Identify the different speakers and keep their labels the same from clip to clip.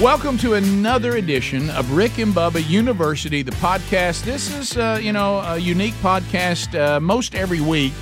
Speaker 1: Welcome to another edition of Rick and Bubba University, the podcast. This is, uh, you know, a unique podcast uh, most every week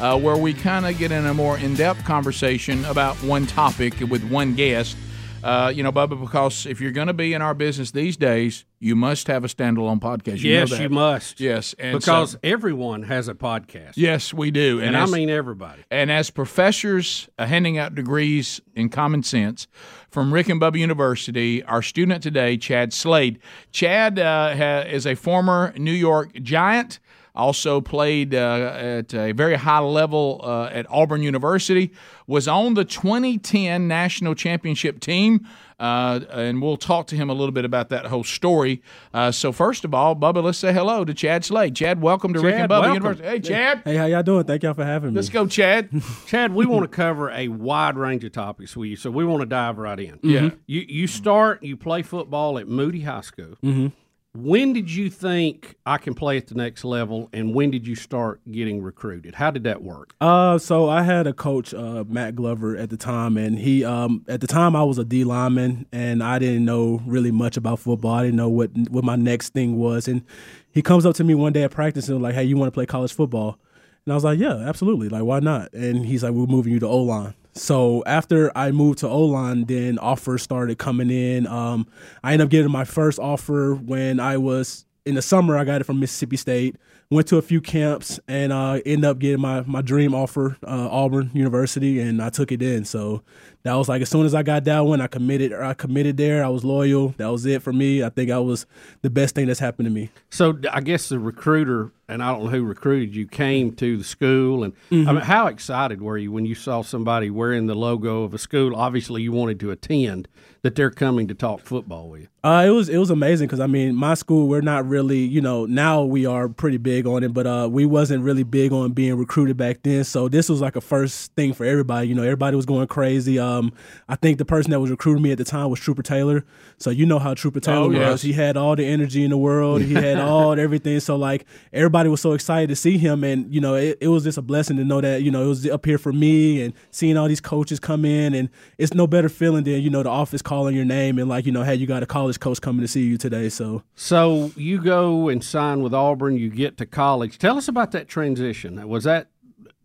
Speaker 1: uh, where we kind of get in a more in depth conversation about one topic with one guest. Uh, you know, Bubba, because if you're going to be in our business these days, you must have a standalone podcast. You
Speaker 2: yes, you must.
Speaker 1: Yes, and
Speaker 2: because
Speaker 1: so-
Speaker 2: everyone has a podcast.
Speaker 1: yes, we do,
Speaker 2: and, I
Speaker 1: as-
Speaker 2: mean everybody.
Speaker 1: and as professors uh, handing out degrees in common sense from Rick and Bubba University, our student today, Chad Slade. Chad uh, ha- is a former New York Giant. Also played uh, at a very high level uh, at Auburn University. Was on the 2010 national championship team, uh, and we'll talk to him a little bit about that whole story. Uh, so first of all, Bubba, let's say hello to Chad Slade. Chad, welcome to Rick and
Speaker 2: Chad,
Speaker 1: Bubba
Speaker 2: welcome.
Speaker 1: University. Hey, Chad,
Speaker 3: Hey, how y'all doing? Thank y'all for having me.
Speaker 1: let's go, Chad.
Speaker 2: Chad, we want to cover a wide range of topics with you, so we want to dive right in.
Speaker 1: Yeah.
Speaker 2: You you start, you play football at Moody High School. Mm-hmm. When did you think I can play at the next level, and when did you start getting recruited? How did that work?
Speaker 3: Uh, so I had a coach, uh, Matt Glover, at the time, and he, um, at the time I was a D lineman, and I didn't know really much about football. I didn't know what what my next thing was, and he comes up to me one day at practice and was like, "Hey, you want to play college football?" And I was like, "Yeah, absolutely. Like, why not?" And he's like, "We're moving you to O line." So after I moved to O line, then offers started coming in. Um, I ended up getting my first offer when I was in the summer. I got it from Mississippi State. Went to a few camps and uh, ended up getting my my dream offer, uh, Auburn University, and I took it in. So that was like as soon as I got that one, I committed. I committed there. I was loyal. That was it for me. I think I was the best thing that's happened to me.
Speaker 2: So I guess the recruiter, and I don't know who recruited you, came to the school, and
Speaker 1: Mm-hmm.
Speaker 2: I mean, how excited were you when you saw somebody wearing the logo of a school? Obviously, you wanted to attend. That they're coming to talk football with you.
Speaker 3: Uh, it was it was amazing because I mean my school we're not really you know now we are pretty big on it but uh, we wasn't really big on being recruited back then. So this was like a first thing for everybody. You know everybody was going crazy. Um, I think the person that was recruiting me at the time was Trooper Taylor. So you know how Trooper Taylor
Speaker 1: Oh,
Speaker 3: was.
Speaker 1: yes.
Speaker 3: he had all the energy in the world. He had all everything. So like everybody was so excited to see him. And you know it, it was just a blessing to know that you know it was up here for me and seeing all these coaches come in. And it's no better feeling than you know the office calling your name and like you know hey you got a college coach coming to see you today. So
Speaker 2: So you go and sign with Auburn. You get to college. Tell us about that transition. Was that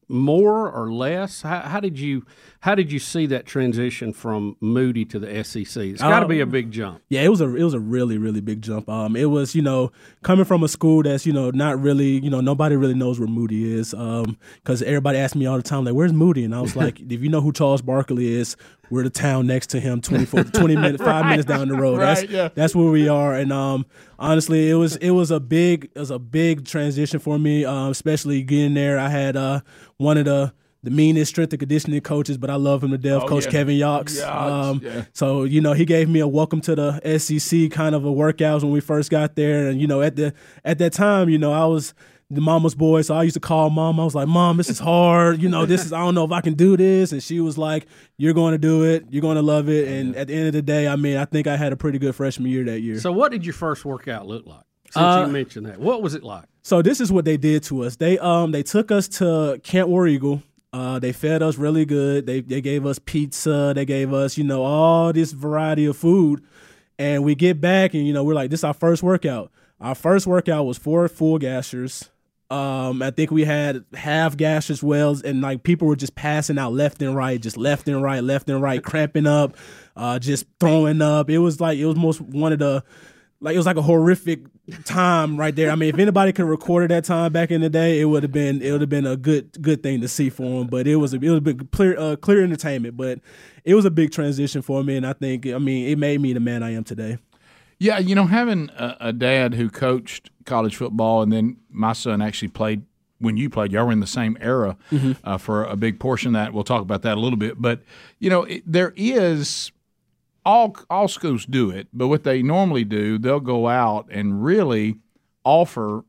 Speaker 2: more or less? How, how did you how did you see that transition from Moody to the SEC? It's got to be a big jump.
Speaker 3: Yeah, it was a it was a really really big jump. Um, it was you know coming from a school that's you know not really you know nobody really knows where Moody is. Um, because everybody asks me all the time like where's Moody, and I was like if you know who Charles Barkley is, we're the town next to him, 24, 20 minutes, five minutes down the road.
Speaker 1: Right,
Speaker 3: that's
Speaker 1: yeah.
Speaker 3: that's where we are. And um, honestly, it was it was a big it was a big transition for me, um, especially getting there. I had uh one of the the meanest strength and conditioning coaches, but I love him to death,
Speaker 1: Oh,
Speaker 3: Coach
Speaker 1: yeah.
Speaker 3: Kevin Yawks.
Speaker 1: Yawks,
Speaker 3: Um,
Speaker 1: yeah.
Speaker 3: so you know, he gave me a welcome to the SEC kind of a workouts when we first got there, and you know, at the at that time, you know, I was the mama's boy, so I used to call mom. I was like, "Mom, this is hard. You know, this is I don't know if I can do this." And she was like, "You're going to do it. You're going to love it." And at the end of the day, I mean, I think I had a pretty good freshman year that year.
Speaker 2: So what did your first workout look like? Since
Speaker 3: Uh,
Speaker 2: you mentioned that, what was it like?
Speaker 3: So this is what they did to us. They um they took us to Camp War Eagle. Uh, they fed us really good. They they gave us pizza. They gave us you know all this variety of food, and we get back and you know we're like this is our first workout. Our first workout was four full gassers. Um, I think we had half gash as well, and like people were just passing out left and right, just left and right, left and right, cramping up, uh, just throwing up. It was like it was most one of the like it was like a horrific time right there. I mean, if anybody could record it that time back in the day, it would have been it would have been a good good thing to see for him. But it was a, it was a big clear uh, clear entertainment. But it was a big transition for me, and I think I mean it made me the man I am today.
Speaker 1: Yeah, you know, having a, a dad who coached college football, and then my son actually played when you played. Y'all were in the same era uh, for a big portion of that. We'll talk about that a little bit. But you know, it, there is all all schools do it, but what they normally do, they'll go out and really offer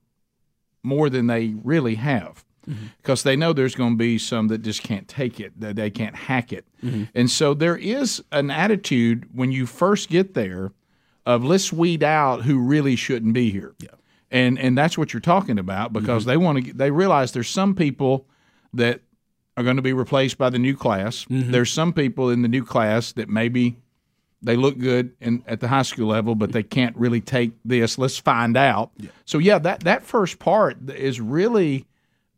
Speaker 1: more than they really have mm-hmm. because they know there's going to be some that just can't take it, that they can't hack it. Mm-hmm. And so there is an attitude when you first get there of let's weed out who really shouldn't be here. Yeah. And and that's what you're talking about because mm-hmm. they want to they realize there's some people that are going to be replaced by the new class. There's some people in the new class that maybe they look good in, at the high school level, but they can't really take this. Let's find out. So yeah, that that first part is really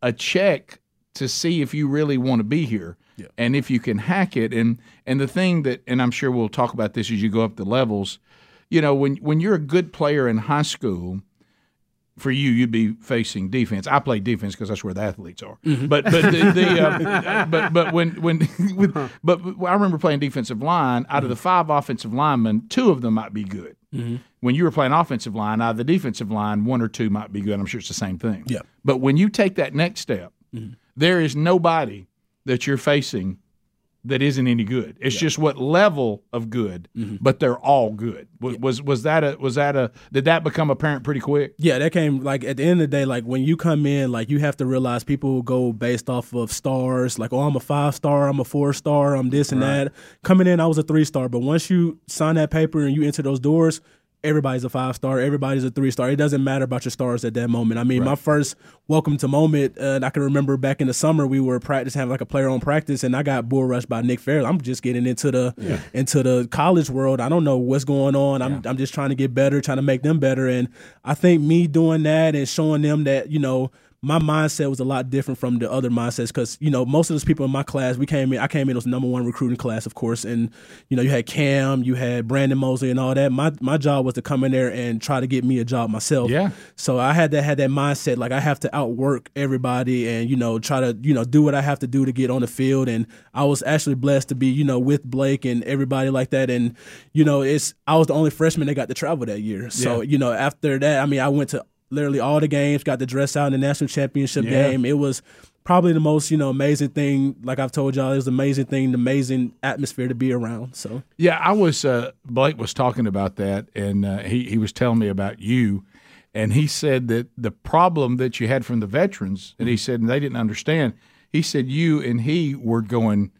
Speaker 1: a check to see if you really want to be here and if you can hack it. And and the thing that, and I'm sure we'll talk about this as you go up the levels. You know, when when you're a good player in high school, for you, you'd be facing defense. I play defense because that's where the athletes are. Mm-hmm. But but the, the uh, but but when when with, uh-huh. but I remember playing defensive line. Out of the mm-hmm. five offensive linemen, two of them might be good. Mm-hmm. When you were playing offensive line, out of the defensive line, one or two might be good. I'm sure it's the same thing.
Speaker 3: Yeah.
Speaker 1: But when you take that next step, there is nobody that you're facing that isn't any good. It's just what level of good, mm-hmm. but they're all good. Was, was was that a was that a did that become apparent pretty quick?
Speaker 3: Yeah, that came like at the end of the day, like when you come in, like you have to realize people go based off of stars. Like, oh, I'm a five star, I'm a four star, I'm this and that. Coming in, I was a three star, but once you sign that paper and you enter those doors, everybody's a five star, everybody's a three star. It doesn't matter about your stars at that moment. I mean, my first welcome to moment, uh, and I can remember back in the summer we were practice having like a player on practice, and I got bull rushed by Nick Fairley. I'm just getting into the into the college world. I don't know what's going on. I'm I'm just trying to get better, trying to make them better, and I think me doing that and showing them that you know my mindset was a lot different from the other mindsets because you know most of those people in my class we came in I came in as number one recruiting class of course and you know you had Cam you had Brandon Mosley and all that. My my job was to come in there and try to get me a job myself.
Speaker 1: Yeah.
Speaker 3: so I had to had that mindset like I have to outwork everybody and you know try to you know do what I have to do to get on the field. And I was actually blessed to be you know with Blake and everybody like that. And you know it's I was the only freshman that got to travel that year. So
Speaker 1: Yeah.
Speaker 3: you know after that I mean I went to literally all the games got to dress out in the national championship
Speaker 1: Yeah.
Speaker 3: game it was probably the most you know amazing thing like I've told y'all it was an amazing thing the amazing atmosphere to be around so
Speaker 1: Yeah, I was. Uh, Blake was talking about that, and uh, he he was telling me about you, and he said that the problem that you had from the veterans, and he said and they didn't understand. He said you and he were going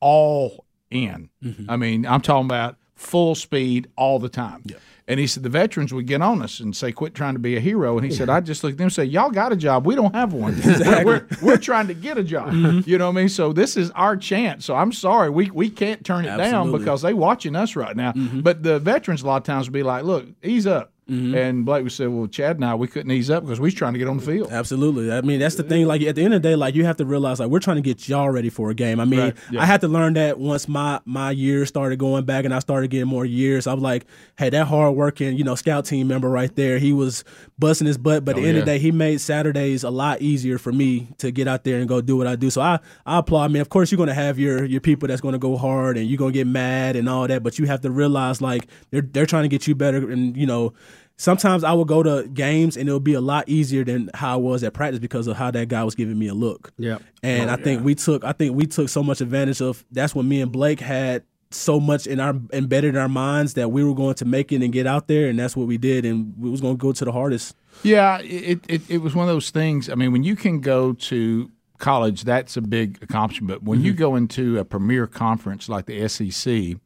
Speaker 1: all in. I mean, I'm talking about full speed all the time. And he said the veterans would get on us and say, "Quit trying to be a hero." And he said, "I just looked at them and say, y'all got a job. We don't have one. We're, we're, we're trying to get a job. Mm-hmm. You know what I mean? So this is our chance. So I'm sorry, we we can't turn it down because they watching us right now. Mm-hmm. But the veterans a lot of times would be like, "Look, ease up." Mm-hmm. And Blake would say, "Well, Chad and I, we couldn't ease up because we was trying to get on the field."
Speaker 3: Absolutely. I mean, that's the thing. Like at the end of the day, like you have to realize, like we're trying to get y'all ready for a game. I mean,
Speaker 1: Right, yeah.
Speaker 3: I had to learn that once my my years started going back and I started getting more years. I was like, hey, that hard working, you know, scout team member right there, he was busting his butt. But at the oh, end of the
Speaker 1: Oh,
Speaker 3: day, he made Saturdays a lot easier for me to get out there and go do what I do. So I I applaud. I mean, of course, you're gonna have your your people that's gonna go hard and you're gonna get mad and all that, but you have to realize like they're they're trying to get you better and you know sometimes I would go to games and it would be a lot easier than how I was at practice because of how that guy was giving me a look.
Speaker 2: Yep.
Speaker 3: And oh, I think we took I think we took so much advantage of that's when me and Blake had so much in our embedded in our minds that we were going to make it and get out there and that's what we did and we was going to go to the hardest.
Speaker 1: Yeah, it, it it was one of those things. I mean, when you can go to college, that's a big accomplishment. But when you mm-hmm. go into a premier conference like the SEC,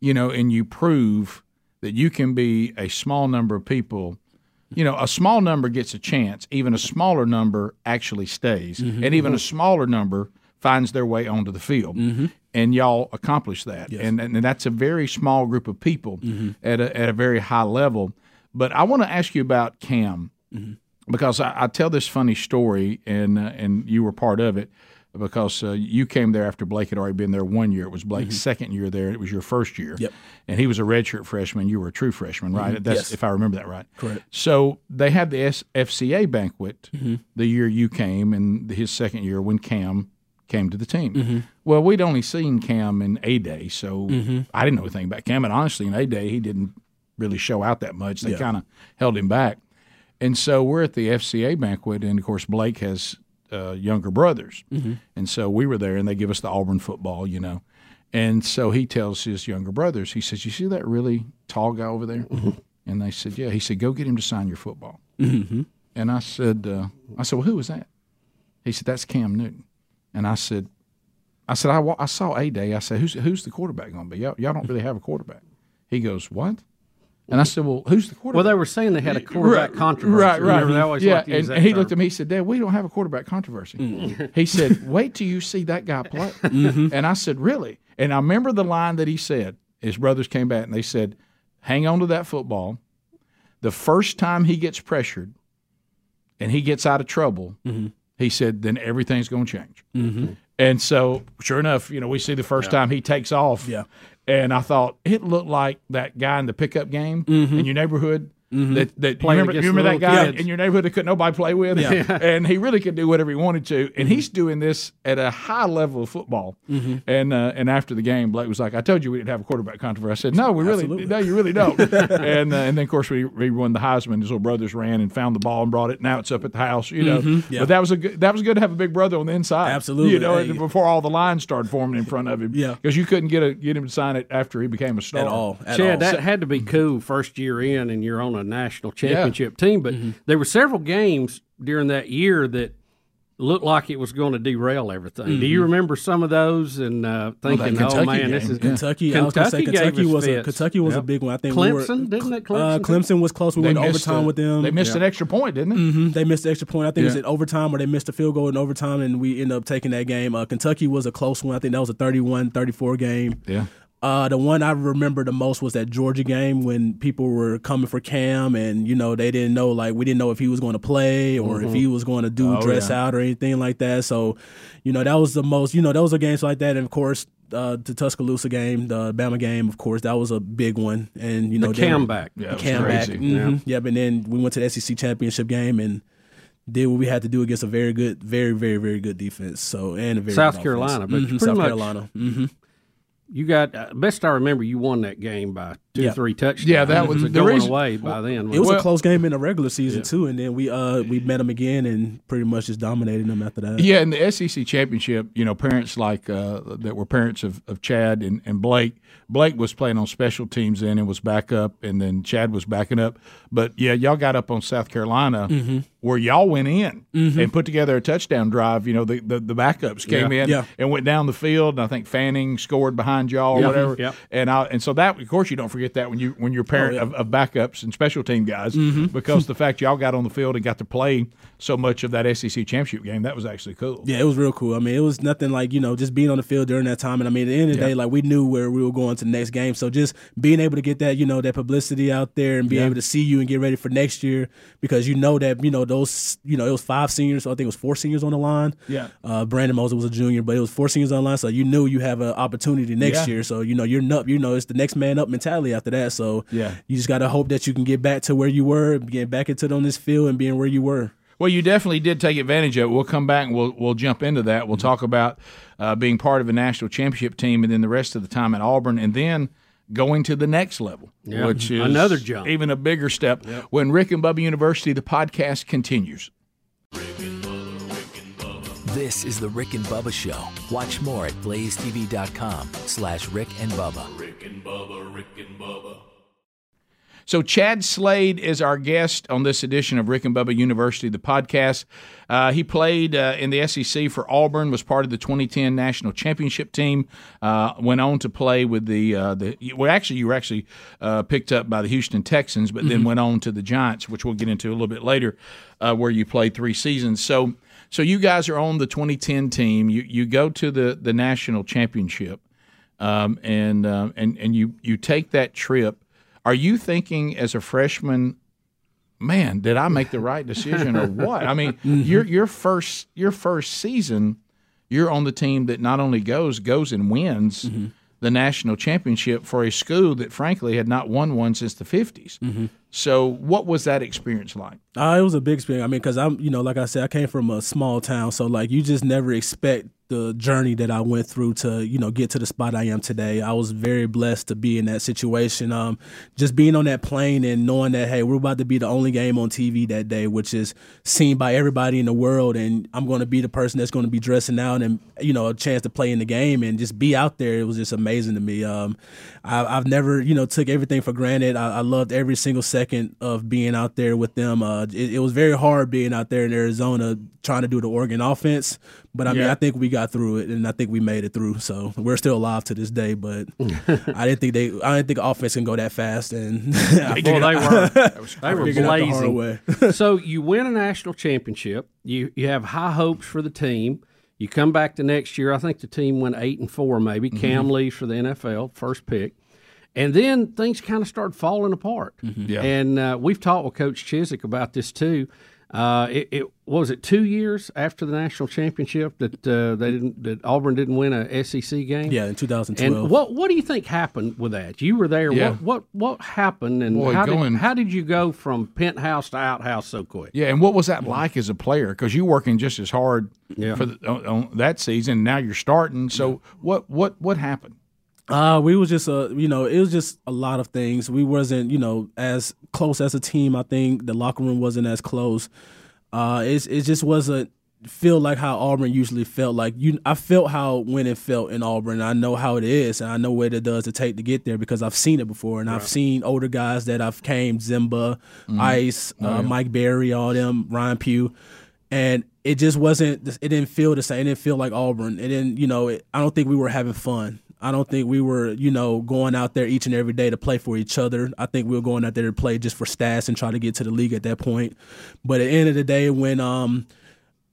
Speaker 1: you know, and you prove that you can be a small number of people, you know, a small number gets a chance. Even a smaller number actually stays, mm-hmm. and even a mm-hmm. smaller number finds their way onto the field. Mm-hmm. And y'all accomplish that, and, and that's a very small group of people at a, at a very high level. But I want to ask you about Cam. Because I, I tell this funny story, and uh, and you were part of it because uh, you came there after Blake had already been there one year. It was Blake's mm-hmm. second year there. It was your first year.
Speaker 3: Yep.
Speaker 1: And he was a redshirt freshman. You were a true freshman, right? Mm-hmm. That's
Speaker 3: Yes.
Speaker 1: if I remember that right.
Speaker 3: Correct.
Speaker 1: So they had the S- FCA banquet mm-hmm. the year you came, and his second year when Cam came to the team. Well, we'd only seen Cam in A Day, so I didn't know anything about Cam. And honestly, in A Day, he didn't really show out that much. They kind of held him back. And so we're at the FCA banquet, and of course Blake has uh, younger brothers, and so we were there, and they give us the Auburn football, you know. And so he tells his younger brothers, he says, "You see that really tall guy over there?" And they said, "Yeah." He said, "Go get him to sign your football." And I said, uh, "I said, well, who was that?" He said, "That's Cam Newton." And I said, "I said I, I saw a day. I said, who's who's the quarterback going to be? Y'all, y'all don't really have a quarterback." He goes, "What?" And I said, "Well, who's the quarterback?"
Speaker 2: Well, they were saying they had a quarterback controversy.
Speaker 1: Right, right.
Speaker 2: Remember, they always
Speaker 1: yeah,
Speaker 2: like to use
Speaker 1: and he
Speaker 2: term.
Speaker 1: looked at me. He said, "Dad, we don't have a quarterback controversy."
Speaker 2: Mm.
Speaker 1: he said, "Wait till you see that guy play."
Speaker 2: Mm-hmm.
Speaker 1: And I said, "Really?" And I remember the line that he said. his brothers came back and they said, "Hang on to that football. The first time he gets pressured and he gets out of trouble,
Speaker 3: Mm-hmm.
Speaker 1: he said, then everything's going to change." And so, sure enough, you know, we see the first time he takes off.
Speaker 3: Yeah.
Speaker 1: And I thought it looked like that guy in the pickup game
Speaker 3: Mm-hmm.
Speaker 1: in your neighborhood. That, that you remember, you remember that guy
Speaker 2: kids.
Speaker 1: in your neighborhood that couldn't nobody play with, and he really could do whatever he wanted to, and he's doing this at a high level of football. And uh, and after the game, Blake was like, "I told you we didn't have a quarterback controversy." I said, "No, we really, no, you really don't." and uh, and then of course we, we won the Heisman. His little brothers ran and found the ball and brought it. Now it's up at the house, you know.
Speaker 3: Yeah.
Speaker 1: But that was a good, that was good to have a big brother on the inside,
Speaker 3: Absolutely.
Speaker 1: You know,
Speaker 3: Hey.
Speaker 1: before all the lines started forming in front of him,
Speaker 3: Yeah.
Speaker 1: because you couldn't get a get him to sign it after he became a star
Speaker 3: at all. At
Speaker 2: Chad,
Speaker 3: all.
Speaker 2: that had to be cool first year in, and you're on a national championship team. But
Speaker 3: Mm-hmm.
Speaker 2: there were several games during that year that looked like it was going to derail everything. Do
Speaker 3: Mm-hmm.
Speaker 2: you remember some of those? And uh, thinking, oh
Speaker 1: Kentucky
Speaker 2: man, this is
Speaker 1: yeah.
Speaker 3: Kentucky, I was say
Speaker 2: Kentucky gave
Speaker 3: Kentucky
Speaker 2: us
Speaker 3: was a. Kentucky was a big one. I think we were,
Speaker 2: Clemson, didn't it? Clemson?
Speaker 3: Uh, Clemson was close. We
Speaker 1: They
Speaker 3: went
Speaker 1: missed
Speaker 3: overtime
Speaker 1: a-
Speaker 3: with them.
Speaker 1: They missed an extra point, didn't they?
Speaker 3: Mhm. They missed the extra point. I think it was
Speaker 1: Yeah.
Speaker 3: in overtime or they missed a field goal in overtime, and we ended up taking that game. Uh, Kentucky was a close one. I think that was a 31 34 game.
Speaker 1: Yeah.
Speaker 3: Uh, the one I remember the most was that Georgia game when people were coming for Cam, and you know they didn't know like we didn't know if he was going to play or if he was going to do
Speaker 1: Oh,
Speaker 3: dress
Speaker 1: yeah.
Speaker 3: out or anything like that. So, you know that was the most. You know those are games like that, and of course uh, the Tuscaloosa game, the Bama game, of course that was a big one, and you know
Speaker 2: The Cam back.
Speaker 1: Yeah,
Speaker 3: Cam back. Mhm. Yeah, but then we went to the SEC championship game and did what we had to do against a very good, very, very, very good defense. So and a very
Speaker 2: South Carolina,
Speaker 3: offense.
Speaker 2: but
Speaker 3: Mhm,
Speaker 2: pretty
Speaker 3: South
Speaker 2: much-
Speaker 3: Carolina. hmm
Speaker 2: You got uh, best I remember. You won that game by two
Speaker 3: Yeah.
Speaker 2: or three touchdowns.
Speaker 1: Yeah, that was
Speaker 2: It
Speaker 1: the
Speaker 2: going
Speaker 1: reason-
Speaker 2: away by then.
Speaker 3: It was
Speaker 1: Well-
Speaker 3: a close game in the regular season too, and then we uh we met them again and pretty much just dominated them after that.
Speaker 1: Yeah, in the SEC championship, you know, parents like uh, that were parents of, of Chad and, and Blake. Blake was playing on special teams then and was back up, and then Chad was backing up. But yeah, y'all got up on South Carolina
Speaker 3: Mm-hmm.
Speaker 1: where y'all went in and put together a touchdown drive. You know, the, the, the backups came
Speaker 2: Yeah.
Speaker 1: in
Speaker 3: Yeah.
Speaker 1: and went down the field, and I think Fannin scored behind y'all or
Speaker 2: Yep.
Speaker 1: whatever.
Speaker 2: Yep.
Speaker 1: And I, and so that, of course, you don't forget that when you when you're a parent
Speaker 3: Oh, yeah.
Speaker 1: of, of backups and special team guys,
Speaker 3: Mm-hmm.
Speaker 1: because the fact y'all got on the field and got to play so much of that SEC championship game, that was actually cool.
Speaker 3: Yeah, it was real cool. I mean, it was nothing like, you know, just being on the field during that time. And I mean, at the end of the day, like we knew where we were going to the next game. So just being able to get that, you know, that publicity out there and be able to see you and get ready for next year because you know that, you know, those, you know, it was five seniors. So I think it was four seniors on the line.
Speaker 1: Yeah.
Speaker 3: Uh, Brandon Mosley was a junior, but it was four seniors on the line. So you knew you have an opportunity next
Speaker 1: Yeah.
Speaker 3: year. So, you know, you're up, you know, it's the next man up mentality after that. So
Speaker 1: Yeah.
Speaker 3: you just got to hope that you can get back to where you were, get back into it on this field and being where you were.
Speaker 1: Well, you definitely did take advantage of it. We'll come back and we'll we'll jump into that. We'll talk about uh, being part of a national championship team, and then the rest of the time at Auburn, and then going to the next level,
Speaker 2: Yeah.
Speaker 1: which is
Speaker 2: Another jump.
Speaker 1: even a bigger step. When Rick and Bubba University, the podcast continues.
Speaker 4: This is the Rick and Bubba Show. Watch more at blazetv.com slash Rick and Bubba.
Speaker 1: So Chad Slade is our guest on this edition of Rick and Bubba University, the podcast. Uh, he played uh, in the SEC for Auburn, was part of the 2010 national championship team. Uh, went on to play with the uh, the. Well, actually, you were actually uh, picked up by the Houston Texans, but then went on to the Giants, which we'll get into a little bit later, uh, where you played three seasons. So, so you guys are on the 2010 team. You you go to the the national championship um, and and and you you take that trip. Are you thinking as a freshman, man, did I make the right decision or what? I mean, mm-hmm. your your first your first season, you're on the team that not only goes goes and wins mm-hmm. the national championship for a school that frankly had not won one since the 50s. So, what was that experience like?
Speaker 3: Uh, it was a big experience. I mean, because I'm, you know, like I said, I came from a small town, so like you just never expect the journey that I went through to, you know, get to the spot I am today. I was very blessed to be in that situation. Um, just being on that plane and knowing that, hey, we're about to be the only game on TV that day, which is seen by everybody in the world, and I'm going to be the person that's going to be dressing out and, you know, a chance to play in the game and just be out there. It was just amazing to me. Um, I, I've never, you know, took everything for granted. I, I loved every single second of being out there with them. Uh, it, it was very hard being out there in Arizona trying to do the Oregon offense, but I mean,
Speaker 1: Yeah.
Speaker 3: I think we got through it, and I think we made it through. So we're still alive to this day. But I didn't think they, I didn't think offense can go that fast, and I
Speaker 2: Boy, they were they were
Speaker 3: figured out the
Speaker 2: blazing.
Speaker 3: way.
Speaker 2: so you win a national championship. You you have high hopes for the team. You come back the next year. I think the team went eight and four, maybe.
Speaker 3: Mm-hmm.
Speaker 2: Cam leaves for the NFL, first pick. And then things kind of started falling apart.
Speaker 1: Yeah.
Speaker 2: And uh, we've talked with Coach Chizik about this too. Uh, it, it was it two years after the national championship that uh, they didn't that Auburn didn't win a SEC game.
Speaker 3: Yeah, in 2012.
Speaker 2: And what what do you think happened with that? You were there.
Speaker 1: Yeah.
Speaker 2: What what what happened? And
Speaker 1: Boy,
Speaker 2: how
Speaker 1: going-
Speaker 2: did how did you go from penthouse to outhouse so quick?
Speaker 1: Yeah, and what was that like as a player? Because you're working just as hard
Speaker 2: Yeah.
Speaker 1: for the, on, on that season. Now you're starting. So what what what happened?
Speaker 3: Uh, we was just a, you know, it was just a lot of things. We wasn't, you know, as close as a team. I think the locker room wasn't as close. Uh, it's it just wasn't feel like how Auburn usually felt. Like you, I felt how when it felt in Auburn. I know how it is, and I know what it does to take to get there because I've seen it before, and I've seen older guys that I've came Ziemba, Ice, uh, Mike Berry, all them, Ryan Pugh, and it just wasn't. It didn't feel the same. It didn't feel like Auburn. It didn't. You know, it, I don't think we were having fun. I don't think we were, you know, going out there each and every day to play for each other. I think we were going out there to play just for stats and try to get to the league at that point. But at the end of the day, when um,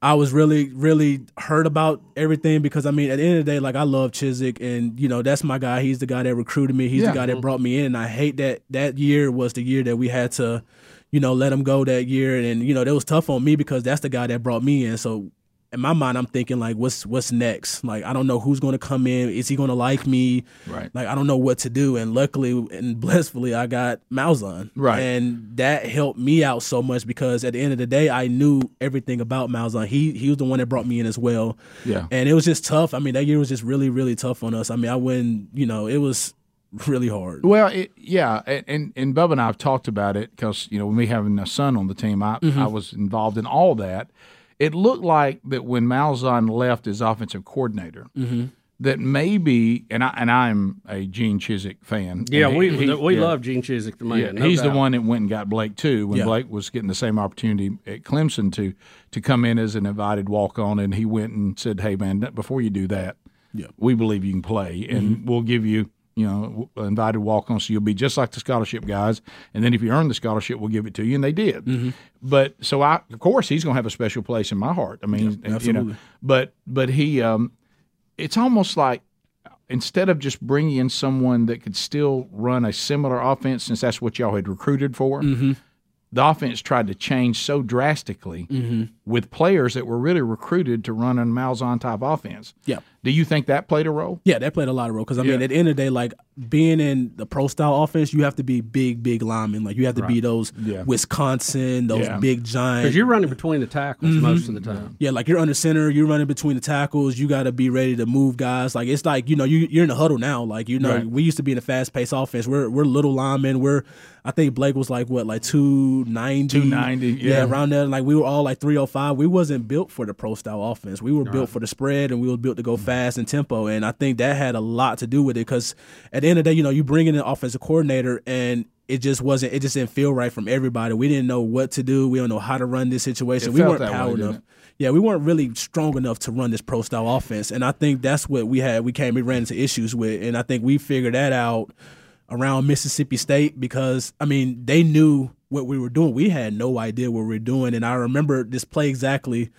Speaker 3: I was really, really hurt about everything because I mean, at the end of the day, like I love Chizik, and you know that's my guy. He's the guy that recruited me. He's
Speaker 1: Yeah.
Speaker 3: the guy that brought me in. And I hate that that year was the year that we had to, you know, let him go that year, and you know that was tough on me because that's the guy that brought me in. So in my mind, I'm thinking like, what's what's next? Like I don't know who's going to come in. Is he going to like me?
Speaker 1: Right.
Speaker 3: Like I don't know what to do. And luckily and blissfully, I got Malzahn.
Speaker 1: Right.
Speaker 3: And that helped me out so much because at the end of the day, I knew everything about Malzahn. He he was the one that brought me in as well.
Speaker 1: Yeah.
Speaker 3: And it was just tough. I mean, that year was just really really tough on us. I mean, I went. You know, it was really hard.
Speaker 1: Well, it, yeah, and, and Bubba and I have talked about it because you know me having a son on the team, I mm-hmm. I was involved in all that. It looked like that when Malzahn left as offensive coordinator, mm-hmm. that maybe and I and I'm a Gene Chizik fan.
Speaker 2: Yeah,
Speaker 1: he-
Speaker 2: we
Speaker 1: he-
Speaker 2: we
Speaker 1: yeah.
Speaker 2: love Gene Chizik the man.
Speaker 1: Yeah,
Speaker 2: no
Speaker 1: he's the one that went and got Blake too. When
Speaker 3: Yeah.
Speaker 1: Blake was getting the same opportunity at Clemson to to come in as an invited walk on, and he went and said, "Hey man, before you do that,
Speaker 3: Yeah.
Speaker 1: we believe you can play, and mm-hmm. we'll give you." You know, invited walk on, so you'll be just like the scholarship guys. And then if you earn the scholarship, we'll give it to you. And they did. But so I, of course, he's going to have a special place in my heart. I mean, and, you know, but but he, um, it's almost like instead of just bringing in someone that could still run a similar offense, since that's what y'all had recruited for,
Speaker 3: Mm-hmm.
Speaker 1: The offense tried to change so drastically
Speaker 3: Mm-hmm.
Speaker 1: with players that were really recruited to run a Malzahn type offense.
Speaker 3: Yeah.
Speaker 1: Do you think that played a role?
Speaker 3: Yeah, that played a lot of role because I mean,
Speaker 1: Yeah.
Speaker 3: at the end of the day, like being in the pro style offense, you have to be big, big linemen. Like you have to be those
Speaker 1: Yeah.
Speaker 3: Wisconsin, those
Speaker 1: Yeah.
Speaker 3: big giants.
Speaker 2: because you're running between the tackles
Speaker 1: Mm-hmm.
Speaker 2: most of the time.
Speaker 3: Yeah, like you're under center, you're running between the tackles. You got to be ready to move guys. Like it's like you know you you're in the huddle now. Like you know
Speaker 1: Right.
Speaker 3: we used to be in a fast paced offense. We're we're little linemen. We're I think Blake was like what like two ninety.
Speaker 1: 290, yeah.
Speaker 3: around there. Like we were all like three oh five. We wasn't built for the pro style offense. We were built for the spread, and we were built to go mm-hmm. fast and tempo. And I think that had a lot to do with it because at the end of the day, you know, you bring in an offensive coordinator and. It just wasn't. It just didn't feel right from everybody. We didn't know what to do. We don't know how to run this situation.
Speaker 1: It
Speaker 3: we weren't
Speaker 1: that way,
Speaker 3: power enough.
Speaker 1: it?
Speaker 3: Yeah, we weren't really strong enough to run this pro style offense, and I think that's what we had. We came, we ran into issues with, and I think we figured that out around Mississippi State because I mean they knew what we were doing. We had no idea what we were doing, and I remember this play exactly.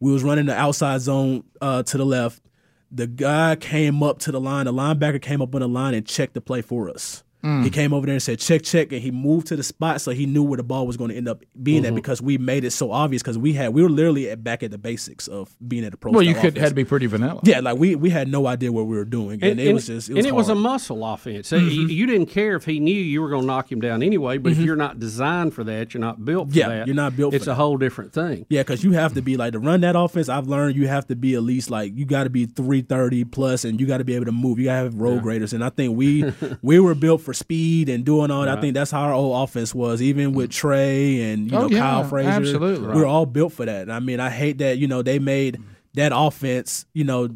Speaker 3: We was running the outside zone uh, to the left. The guy came up to the line. The linebacker came up on the line and checked the play for us. He came over there and said check check, and he moved to the spot so he knew where the ball was going to end up being
Speaker 1: Mm-hmm.
Speaker 3: at because we made it so obvious because we had we were literally at, back at the basics of being at the pro.
Speaker 1: Well, you could
Speaker 3: offense.
Speaker 1: had to be pretty vanilla.
Speaker 3: yeah, like we we had no idea what we were doing, and, it was just it was
Speaker 2: and it was a
Speaker 3: hard. Mm-hmm.
Speaker 2: muscle offense. So You, you didn't care if he knew you were going to knock him down anyway. But if you're not designed for that, you're not built for
Speaker 3: Yeah,
Speaker 2: that.
Speaker 3: you're not built for
Speaker 2: It's a whole different thing.
Speaker 3: Yeah, because you have to be like to run that offense. I've learned you have to be at least like you got to be three thirty plus, and you got to be able to move. You got to have road graders, and I think we we were built for speed and doing all that. I think that's how our old offense was, even with Trey and you
Speaker 1: Oh,
Speaker 3: know
Speaker 1: yeah,
Speaker 3: Kiehl Frazier.
Speaker 1: absolutely.
Speaker 3: we were all built for that. And I mean, I hate that you know they made that offense. You know,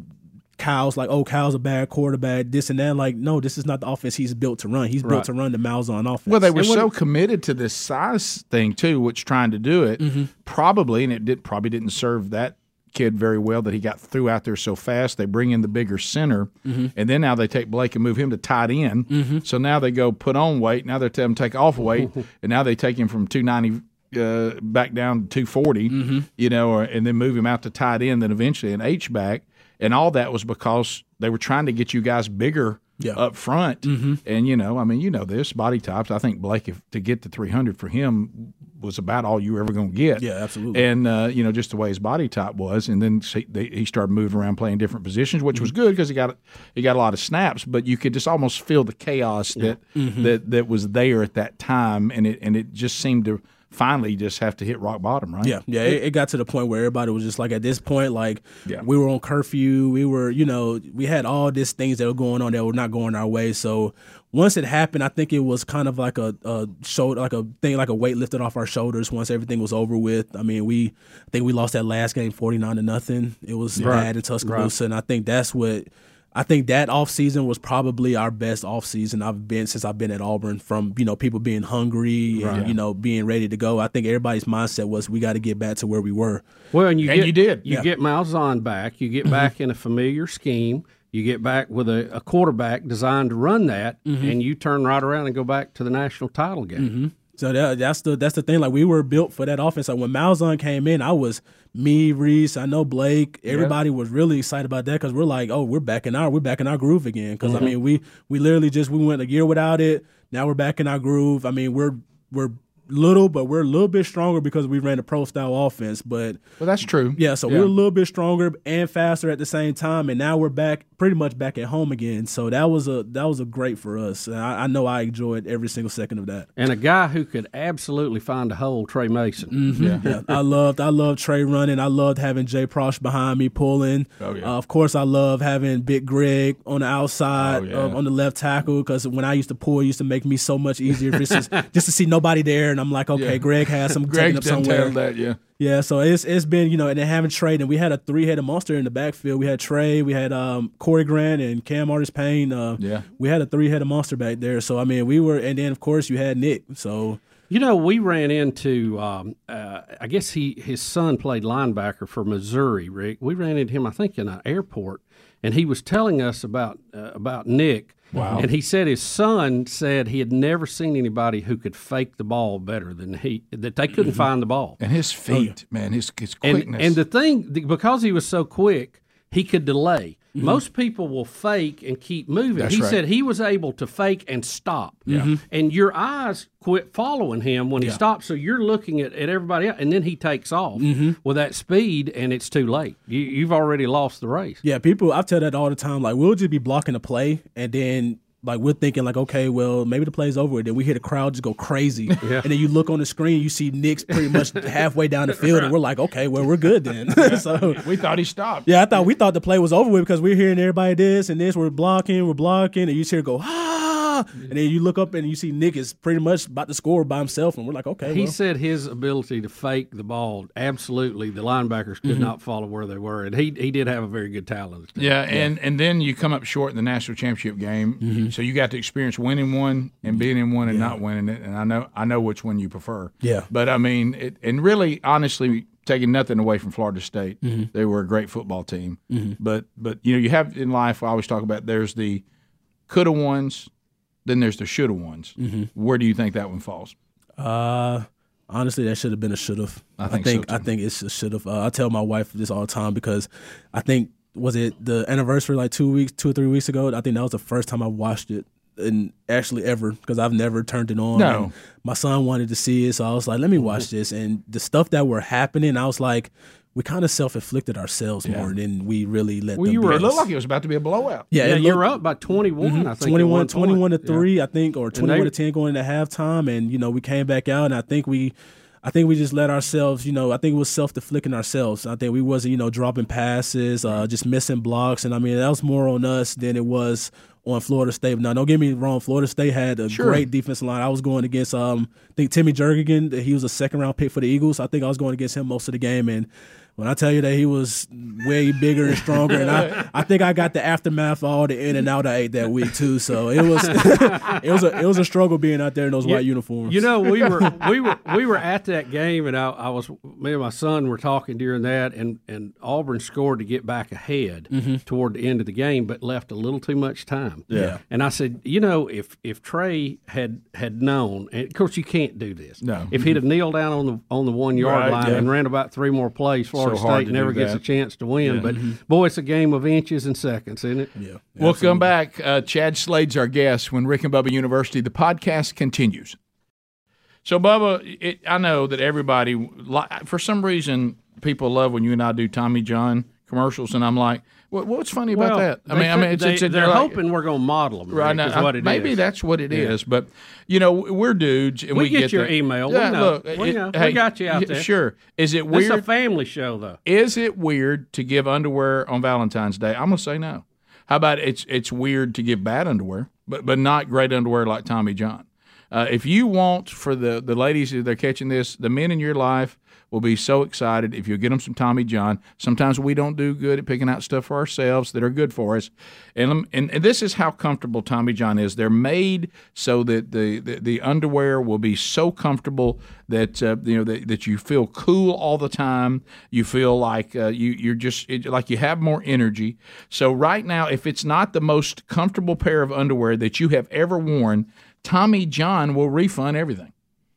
Speaker 3: Kiehl's like, oh, Kiehl's a bad quarterback, this and that. Like, no, this is not the offense he's built to run. He's
Speaker 2: Right.
Speaker 3: built to run the Malzahn offense.
Speaker 1: Well, they were so committed to this size thing too, which trying to do it
Speaker 3: Mm-hmm.
Speaker 1: probably, and it did probably didn't serve that kid very well that he got threw out there so fast. They bring in the bigger center,
Speaker 3: Mm-hmm.
Speaker 1: and then now they take Blake and move him to tight end. So now they go put on weight. Now they're telling him take off weight, and now they take him from two ninety. Uh, back down to 240,
Speaker 3: Mm-hmm.
Speaker 1: you know, or, and then move him out to tight end, then eventually an H back, and all that was because they were trying to get you guys bigger
Speaker 3: Yeah.
Speaker 1: up front. Mm-hmm. And you know, I mean, you know this body types. I think Blake, if to get to 300 for him was about all you were ever going to get.
Speaker 3: Yeah, absolutely.
Speaker 1: And uh, you know, just the way his body type was, and then he, they, he started moving around, playing different positions, which was mm-hmm. good because he got he got a lot of snaps. But you could just almost feel the chaos that mm-hmm. that that was there at that time, and it and it just seemed to finally just have to hit rock bottom, right?
Speaker 3: Yeah, yeah. It, it got to the point where everybody was just like, at this point, like
Speaker 1: Yeah.
Speaker 3: we were on curfew. We were, you know, we had all these things that were going on that were not going our way. So once it happened, I think it was kind of like a, a shoulder, like a thing, like a weight lifted off our shoulders. Once everything was over with, I mean, we, I think we lost that last game forty nine to nothing. It was bad in Tuscaloosa, and I think that's what. I think that off season was probably our best off season I've been since I've been at Auburn. From you know people being hungry and you know being ready to go. I think everybody's mindset was we got to get back to where we were.
Speaker 2: Well, and you
Speaker 1: And
Speaker 2: get,
Speaker 1: you did.
Speaker 2: You
Speaker 3: Yeah.
Speaker 2: get Malzahn back. You get
Speaker 1: Mm-hmm.
Speaker 2: back in a familiar scheme. You get back with a, a quarterback designed to run that,
Speaker 1: Mm-hmm.
Speaker 2: and you turn right around and go back to the national title game.
Speaker 3: So that, that's the that's the thing. Like we were built for that offense. Like when Malzahn came in, I was me, Reese, I know Blake. Everybody was really excited about that because we're like, oh, we're back in our we're back in our groove again. Because I mm-hmm. mean, we we literally just we went a year without it. Now we're back in our groove. I mean, we're we're little, but we're a little bit stronger because we ran a pro style offense. But
Speaker 1: Well, that's true.
Speaker 3: yeah, so we're a little bit stronger and faster at the same time, and now we're back pretty much back at home again. So that was a that was a great for us. I, I know I enjoyed every single second of that.
Speaker 2: And a guy who could absolutely find a hole, Tre Mason.
Speaker 3: Mm-hmm. Yeah, I loved I loved Tre running. I loved having Jay Prosch behind me pulling.
Speaker 1: Oh, yeah.
Speaker 3: Uh, of course, I love having Big Greg on the outside
Speaker 1: Oh, yeah.
Speaker 3: uh, on the left tackle because when I used to pull, it used to make me so much easier just to, just to see nobody there, and I'm like, okay,
Speaker 1: Yeah.
Speaker 3: Greg has some taking
Speaker 1: Greg's
Speaker 3: up
Speaker 1: done
Speaker 3: somewhere.
Speaker 1: that, yeah.
Speaker 3: Yeah, so it's it's been you know, and then having Tre, and we had a three headed monster in the backfield. We had Tre, we had um, Corey Grant, and Cam Artis Payne. Uh,
Speaker 1: Yeah.
Speaker 3: we had a three headed monster back there. So I mean, we were, and then of course you had Nick. So
Speaker 2: You know, we ran into. Um, uh, I guess he his son played linebacker for Missouri. Rick, we ran into him. I think in an airport, and he was telling us about uh, about Nick. Wow. And he said his son said he had never seen anybody who could fake the ball better than he. That they couldn't find the ball.
Speaker 1: And his feet, man, his his
Speaker 2: And,
Speaker 1: quickness.
Speaker 2: and the thing, because he was so quick, he could delay.
Speaker 3: Mm-hmm.
Speaker 2: Most people will fake and keep moving.
Speaker 1: That's
Speaker 2: he
Speaker 1: right.
Speaker 2: said he was able to fake and stop. And your eyes quit following him when he stops. So you're looking at, at everybody else, and then he takes off
Speaker 3: Mm-hmm.
Speaker 2: with that speed, and it's too late. You, you've already lost the race.
Speaker 3: Yeah, people. I tell that all the time. Like we'll just be blocking the play, and then like we're thinking like, okay, well maybe the play's over. Then we hear the crowd just go crazy, and then you look on the screen, you see Nick's pretty much halfway down the field, and we're like, okay, well we're good then. so
Speaker 1: we thought he stopped.
Speaker 3: yeah, I thought we thought the play was over with because we're hearing everybody this and this. We're blocking, we're blocking, and you see her go ah, ah, and then you look up and you see Nick is pretty much about to score by himself, and we're like, okay,
Speaker 2: He
Speaker 3: well.
Speaker 2: said his ability to fake the ball, absolutely, the linebackers could not follow where they were. And he, he did have a very good talent.
Speaker 1: Yeah, and and then you come up short in the national championship game,
Speaker 3: Mm-hmm.
Speaker 1: so you got to experience winning one and being in one and not winning it. And I know I know which one you prefer.
Speaker 3: Yeah.
Speaker 1: but I mean, it, and really, honestly, taking nothing away from Florida State,
Speaker 3: Mm-hmm.
Speaker 1: they were a great football team. But but you know, you have in life. I always talk about there's the coulda ones, then there's the shoulda ones.
Speaker 3: Mm-hmm.
Speaker 1: Where do you think that one falls?
Speaker 3: Uh, honestly, that should have been a should have.
Speaker 1: I think so,
Speaker 3: I think it's a should have. Uh, I tell my wife this all the time because I think was it the anniversary like two weeks, two or three weeks ago. I think that was the first time I watched it. And actually, ever because I've never turned it on.
Speaker 1: No.
Speaker 3: My son wanted to see it, so I was like, "Let me watch this." And the stuff that were happening, I was like, "We kind of self inflicted ourselves more than we really let."
Speaker 2: Well,
Speaker 3: them
Speaker 2: you
Speaker 3: beat
Speaker 2: were-
Speaker 1: It looked like it was about to be a blowout.
Speaker 3: yeah,
Speaker 2: Yeah,
Speaker 3: it
Speaker 2: you're
Speaker 3: looked-
Speaker 2: up by 21, I think.
Speaker 3: 21, 21 to
Speaker 2: point. Yeah.
Speaker 3: 3 i think or 21
Speaker 2: they-
Speaker 3: to 10 going into halftime and you know we came back out and i think we i think we just let ourselves you know i think it was self-deflicting ourselves i think we wasn't you know dropping passes uh, just missing blocks and i mean that was more on us than it was on Florida State. Now, don't get me wrong. Florida State had a great defensive line. I was going against, um, I think Timmy Jernigan. He was a second round pick for the Eagles. I think I was going against him most of the game. And when I tell you that he was way bigger and stronger, and I, I think I got the aftermath of all the in and out I ate that week too. So it was, it was a, it was a struggle being out there in those white uniforms.
Speaker 2: You know, we were we were we were at that game, and I, I was me and my son were talking during that, and and Auburn scored to get back ahead mm-hmm. toward the end of the game, but left a little too much time.
Speaker 3: Yeah.
Speaker 2: and I said, you know, if if Tre had had known, and of course you can't do this.
Speaker 1: No.
Speaker 2: if he'd have kneeled down on the on the one yard
Speaker 1: Right,
Speaker 2: line
Speaker 1: yeah.
Speaker 2: and ran about three more plays, Florida Florida
Speaker 1: so
Speaker 2: State never
Speaker 1: do
Speaker 2: gets a chance to win.
Speaker 1: Yeah.
Speaker 2: But
Speaker 1: Mhm.
Speaker 2: boy, it's a game of inches and seconds, isn't it?
Speaker 3: Yeah.
Speaker 1: We'll come back. Uh, Chad Slade's our guest when Rick and Bubba University. The podcast continues. So, Bubba, it, I know that everybody, for some reason, people love when you and I do Tommy John commercials, and I'm like, what, what's funny about
Speaker 2: Well,
Speaker 1: that? I mean, I mean, it's,
Speaker 2: they,
Speaker 1: it's,
Speaker 2: they're
Speaker 1: they're like-
Speaker 2: hoping we're going to model them.
Speaker 1: Right now,
Speaker 2: it
Speaker 1: maybe
Speaker 2: is.
Speaker 1: that's what it is.
Speaker 2: Yeah.
Speaker 1: But you know, we're dudes, and
Speaker 2: We
Speaker 1: we,
Speaker 2: get your
Speaker 1: the-
Speaker 2: email. We
Speaker 1: Yeah,
Speaker 2: know.
Speaker 1: look,
Speaker 2: We
Speaker 1: it-
Speaker 2: know. We got you out there.
Speaker 1: Sure. Is it
Speaker 2: This is a family show, though.
Speaker 1: Is it weird to give underwear on Valentine's Day? I'm gonna say no. How about it's it's weird to give bad underwear, but but not great underwear like Tommy John. Uh, if you want for the the ladies who they're catching this, the men in your life will be so excited if you get them some Tommy John. Sometimes we don't do good at picking out stuff for ourselves that are good for us, and and, and this is how comfortable Tommy John is. They're made so that the the, the underwear will be so comfortable that uh, you know that, that you feel cool all the time. You feel like uh, you you're just it, like you have more energy. So right now, if it's not the most comfortable pair of underwear that you have ever worn, Tommy John will refund everything.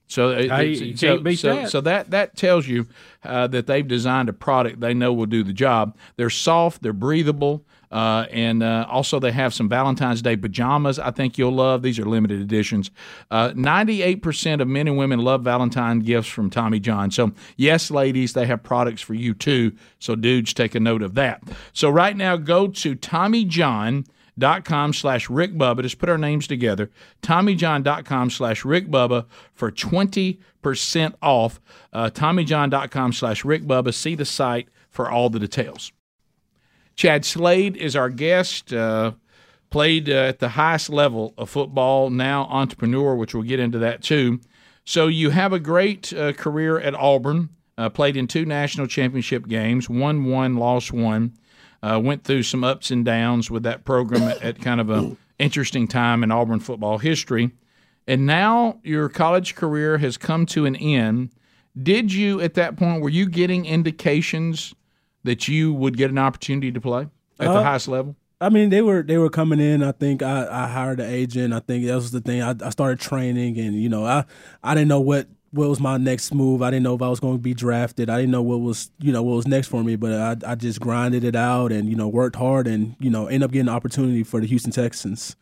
Speaker 1: So it-
Speaker 2: you
Speaker 1: so, so,
Speaker 2: that.
Speaker 1: so that that tells you uh, that they've designed a product they know will do the job. They're soft, they're breathable, uh, and uh, also they have some Valentine's Day pajamas. I think you'll love. These are limited editions. Uh, Ninety-eight percent of men and women love Valentine gifts from Tommy John. So yes, ladies, they have products for you too. So dudes, take a note of that. So right now, go to Tommy John dot com slash Rick Bubba. Just put our names together. TommyJohn.com slash Rick Bubba for 20% off. Uh, TommyJohn.com slash Rick Bubba. See the site for all the details. Chad Slade is our guest. Uh, played uh, at the highest level of football, now entrepreneur, which we'll get into that too. So you have a great uh, career at Auburn. Uh, played in two national championship games, won one, lost one. Uh, went through some ups and downs with that program at, at kind of a interesting time in Auburn football history. And now your college career has come to an end. Did you, at that point, were you getting indications that you would get an opportunity to play at the
Speaker 3: Uh,
Speaker 1: highest level?
Speaker 3: I mean, they were they were coming in. I think I, I hired an agent. I think that was the thing. I, I started training, and you know, I I didn't know what what was my next move. I didn't know if I was going to be drafted. I didn't know what was you know what was next for me. But I I just grinded it out and you know worked hard and you know ended up getting an opportunity for the Houston Texans.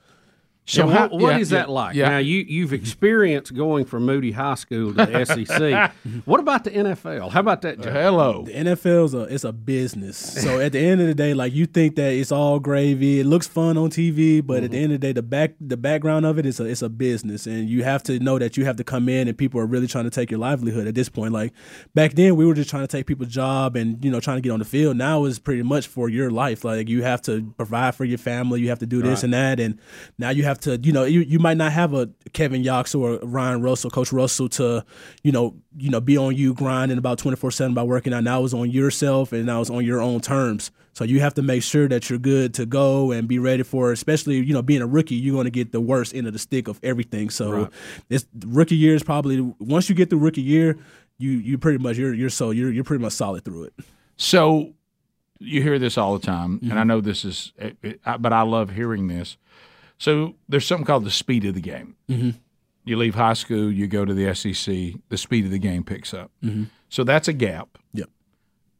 Speaker 2: So,
Speaker 1: how-
Speaker 2: what, what
Speaker 1: yeah,
Speaker 2: is
Speaker 1: yeah,
Speaker 2: that like?
Speaker 1: yeah.
Speaker 2: Now you you've experienced going from Moody High School to the SEC. what about the NFL? How about that? Joe?
Speaker 1: Hello.
Speaker 3: The NFL's a it's a business. So at the end of the day, like you think that it's all gravy, it looks fun on TV, but at the mm-hmm. end of the day, the back the background of it is a it's a business, and you have to know that you have to come in, and people are really trying to take your livelihood at this point. Like back then, we were just trying to take people's job and you know trying to get on the field. Now it's pretty much for your life. Like you have to provide for your family, you have to do this and that, and now you have to you know you, you might not have a Kevin Yox or Ryan Russell, Coach Russell to you know you know be on you grinding about twenty four seven by working out. Now it's on yourself and now it's on your own terms. So you have to make sure that you're good to go and be ready for, especially you know being a rookie, you're going to get the worst end of the stick of everything. So this rookie year is probably once you get through rookie year, you you pretty much you're you're so you're you're pretty much solid through it.
Speaker 1: So you hear this all the time, and
Speaker 2: Mm-hmm.
Speaker 1: I know this is, it, it, I- but I love hearing this. So there's something called the speed of the game.
Speaker 2: Mm-hmm.
Speaker 1: You leave high school, you go to the SEC, the speed of the game picks up.
Speaker 2: Mm-hmm.
Speaker 1: So that's a gap.
Speaker 3: Yep.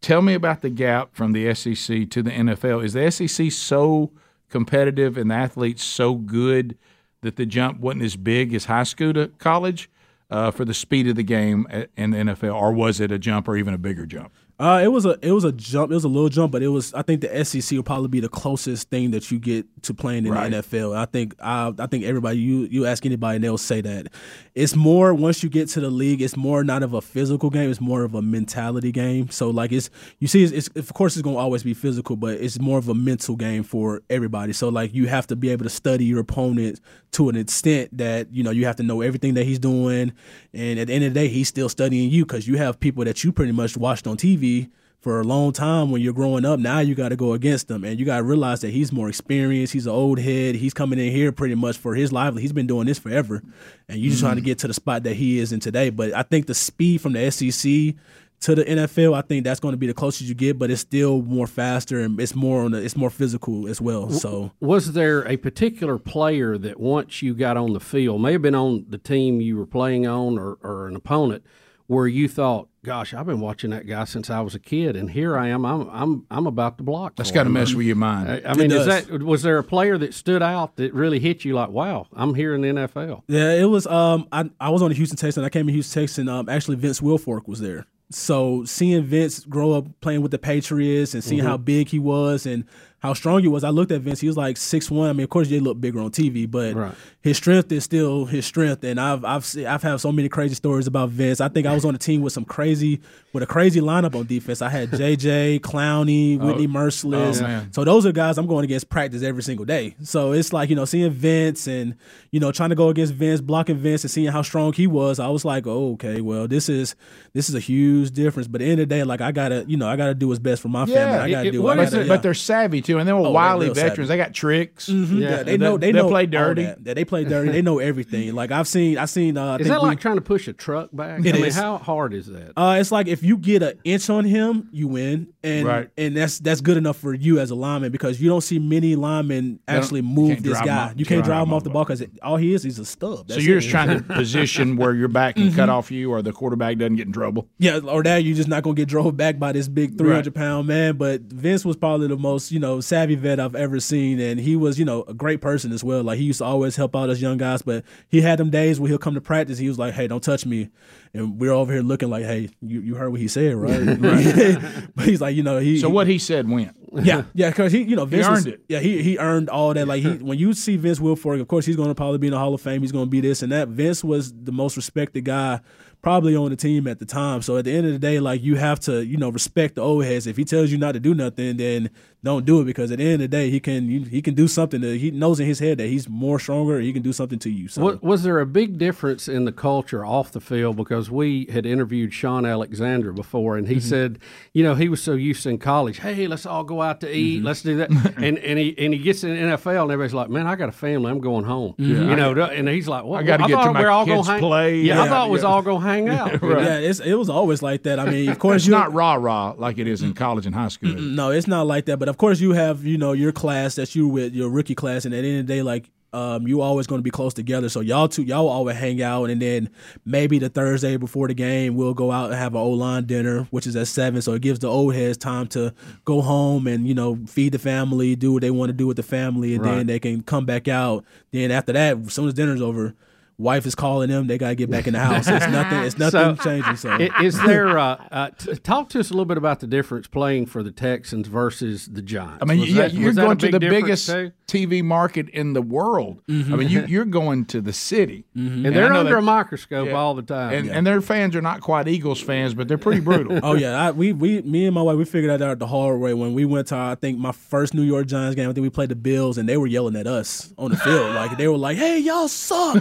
Speaker 1: Tell me about the gap from the SEC to the NFL. Is the SEC so competitive and the athletes so good that the jump wasn't as big as high school to college uh, for the speed of the game in the NFL, or was it a jump or even a bigger jump?
Speaker 3: Uh, it was a it was a jump. It was a little jump, but it was. I think the SEC will probably be the closest thing that you get to playing in
Speaker 1: Right.
Speaker 3: the NFL. I think I I think everybody you you ask anybody and they'll say that it's more once you get to the league. It's more not of a physical game. It's more of a mentality game. So like it's you see it's, it's of course it's gonna always be physical, but it's more of a mental game for everybody. So like you have to be able to study your opponent to an extent that you know you have to know everything that he's doing, and at the end of the day, he's still studying you because you have people that you pretty much watched on TV for a long time when you're growing up. Now you got to go against him, and you got to realize that he's more experienced. He's an old head. He's coming in here pretty much for his livelihood. He's been doing this forever, and you're just trying to mm-hmm. get to the spot that he is in today. But I think the speed from the SEC to the NFL, I think that's going to be the closest you get. But it's still more faster and it's more on the, it's more physical as well. So
Speaker 2: Was there a particular player that once you got on the field, may have been on the team you were playing on or, or an opponent, where you thought, "Gosh, I've been watching that guy since I was a kid, and here I am. I'm I'm I'm about to block."
Speaker 1: That's got to mess with your mind.
Speaker 2: I, I mean, is that was there a player that stood out that really hit you? Like, wow, I'm here in the NFL.
Speaker 3: Yeah, it was. Um, I I was on the Houston Texans. I came to Houston Texans. Um, actually, Vince Wilfork was there. So seeing Vince grow up playing with the Patriots and seeing how big he was and how strong he was, I looked at Vince. He was like six one. I mean, of course, he looked bigger on TV, but
Speaker 2: Right.
Speaker 3: his strength is still his strength. And I've I've se- I've had so many crazy stories about Vince. I think I was on a team with some crazy with a crazy lineup on defense. I had JJ, Clowney, oh, Whitney
Speaker 1: oh, Mercilus. oh.
Speaker 3: So those are guys I'm going against practice every single day. So it's like, you know, seeing Vince and, you know, trying to go against Vince, blocking Vince and seeing how strong he was, I was like, oh, okay, well, this is this is a huge difference. But at the end of the day, like I gotta, you know, I gotta do what's best for my family. I gotta
Speaker 2: it-
Speaker 3: do
Speaker 2: what
Speaker 3: I gotta,
Speaker 1: they're,
Speaker 3: yeah.
Speaker 1: but they're savvy too, and they were
Speaker 3: they're
Speaker 1: wily
Speaker 3: real
Speaker 1: veterans.
Speaker 3: savvy.
Speaker 1: They got tricks.
Speaker 3: yeah, they
Speaker 1: They-
Speaker 3: know they
Speaker 1: they'll
Speaker 3: know
Speaker 1: play dirty.
Speaker 3: Yeah, they play dirty. they know everything. Like I've seen I've seen uh I
Speaker 2: Is
Speaker 3: think
Speaker 2: that
Speaker 3: we-
Speaker 2: like trying to push a truck back?
Speaker 3: It
Speaker 2: I mean, how hard is that?
Speaker 3: Uh, it's like if you get an inch on him, you win, and
Speaker 1: Right.
Speaker 3: and that's that's good enough for you as a lineman because you don't see many linemen actually move this guy.
Speaker 1: off-
Speaker 3: you can't
Speaker 1: drive
Speaker 3: drive
Speaker 1: him
Speaker 3: him
Speaker 1: off
Speaker 3: off the
Speaker 1: the
Speaker 3: ball because all he is, he's a stub.
Speaker 1: So you're
Speaker 3: it.
Speaker 1: just trying to position where your back can cut off you, or the quarterback doesn't get in trouble.
Speaker 3: Yeah, or that you're just not gonna get drove back by this big 300 pound man. But Vince was probably the most you know savvy vet I've ever seen, and he was you know a great person as well. Like he used to always help out us young guys, but he had them days where he'll come to practice. He was like, "Hey, don't touch me," and we're over here looking like, "Hey, you, you heard what he said, right?" but he's like, you know, he
Speaker 1: So what he said went.
Speaker 3: yeah, yeah, because he, you know, Vince
Speaker 1: earned
Speaker 3: was-
Speaker 1: it.
Speaker 3: Yeah, he he earned all that. Like he, when you see Vince Wilfork, of course he's going to probably be in the Hall of Fame. He's going to be this and that. Vince was the most respected guy probably on the team at the time. So at the end of the day, like you have to, you know, respect the old heads. If he tells you not to do nothing, then don't do it because at the end of the day, he can he can do something. That he knows in his head that he's more stronger. And he can do something to you. So
Speaker 2: Was, was there a big difference in the culture off the field? Because we had interviewed Shaun Alexander before, and he
Speaker 3: Mm-hmm.
Speaker 2: said, you know, he was so used to in college, hey, let's all go out to
Speaker 3: Mm-hmm.
Speaker 2: eat, let's do that, and and he and he gets in the NFL, and everybody's like, man, I got a family, I'm going home, you know, and he's like, well,
Speaker 1: I gotta get to my
Speaker 2: we're all
Speaker 1: kids'
Speaker 2: gonna
Speaker 1: play.
Speaker 2: Yeah, I thought it was
Speaker 1: yeah.
Speaker 2: all gonna hang out. you know?
Speaker 3: yeah, it's, it was always like that. I mean, of course
Speaker 1: It's
Speaker 3: you
Speaker 1: not rah rah like it is in college and high school.
Speaker 3: No, it's not like that. But of course, you have you know your class that you with your rookie class, and at the end of the day, like um, you always going to be close together. So y'all two, y'all always hang out, and then maybe the Thursday before the game, we'll go out and have an O line dinner, which is at seven. So it gives the old heads time to go home and you know feed the family, do what they want to do with the family, and then they can come back out. Then after that, as soon as dinner's over. Wife is calling them. They gotta get back in the house. It's nothing. It's nothing
Speaker 2: So,
Speaker 3: changing. So
Speaker 2: I- Is there? Uh, uh, t- talk to us a little bit about the difference playing for the Texans versus the Giants.
Speaker 1: I mean,
Speaker 2: Was
Speaker 1: yeah,
Speaker 2: that-
Speaker 1: you're
Speaker 2: was that a
Speaker 1: going to the biggest
Speaker 2: too?
Speaker 1: TV market in the world. I mean, you, you're going to the city,
Speaker 2: and they're
Speaker 1: know
Speaker 2: under
Speaker 1: that-
Speaker 2: a microscope
Speaker 1: Yeah.
Speaker 2: all the time.
Speaker 1: and, and their fans are not quite Eagles fans, but they're pretty brutal.
Speaker 3: Oh yeah, I, we we me and my wife we figured that out the hard way when we went to I think my first New York Giants game. I think we played the Bills and they were yelling at us on the field like they were like, "Hey, y'all suck,"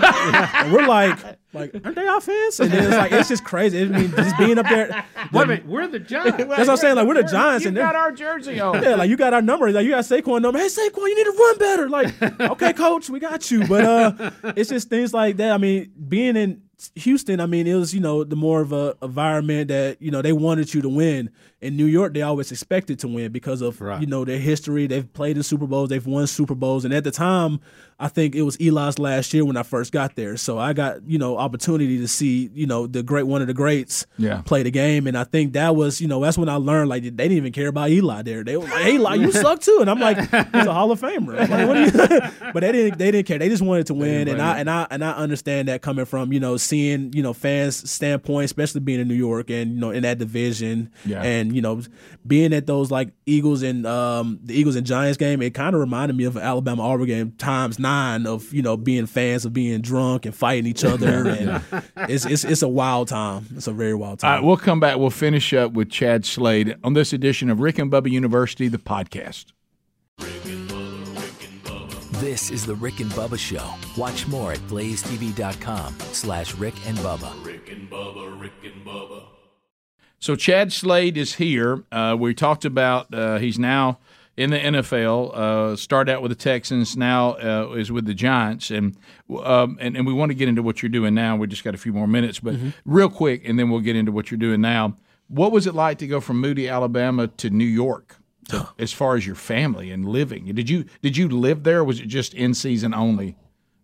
Speaker 3: and we're like, "Like, aren't they fans?" And then it's like it's just crazy. I mean, just being up there.
Speaker 2: Wait a minute, we're the Giants.
Speaker 3: That's what I'm saying. Like we're the Giants,
Speaker 1: You
Speaker 3: and
Speaker 1: got our jersey on.
Speaker 3: yeah, like you got our number. Like you got Saquon number. Hey Saquon, you need to run better. Like, okay, coach, we got you. But uh it's just things like that. I mean, being in Houston, I mean, it was, you know, the more of a environment that, you know, they wanted you to win. In New York, they always expected to win because of,
Speaker 2: Right.
Speaker 3: you know, their history. They've played in Super Bowls, they've won Super Bowls. And at the time, I think it was Eli's last year when I first got there. So I got, you know, opportunity to see, you know, the great one of the greats
Speaker 1: Yeah.
Speaker 3: play the game. And I think that was, you know, that's when I learned like they didn't even care about Eli there. They were like, Hey Eli, you suck too. And I'm like, he's a Hall of Famer. Like, what are you but they didn't they didn't care. They just wanted to win. And I and I and I understand that coming from, you know, seeing, you know, fans standpoint, especially being in New York and, you know, in that division.
Speaker 1: Yeah.
Speaker 3: And, you know, being at those like Eagles and um the Eagles and Giants game, it kind of reminded me of an Alabama Auburn game times nine of, you know, being fans of being drunk and fighting each other. And it's, it's it's a wild time. It's a very wild time.
Speaker 1: right, we'll come back. We'll finish up with Chad Slade on this edition of Rick and Bubba University, the podcast.
Speaker 4: This is the Rick and Bubba Show. Watch more at blazetv.com slash Rick and Bubba. Rick and Bubba, Rick and Bubba.
Speaker 1: So Chad Slade is here. Uh, we talked about uh, he's now in the NFL. Uh, started out with the Texans, now uh, is with the Giants, and, um, and and we want to get into what you're doing now. We just got a few more minutes, but real quick, and then we'll get into what you're doing now. What was it like to go from Moody, Alabama, to New York? As far as your family and living, did you did you live there? or Was it just in season only?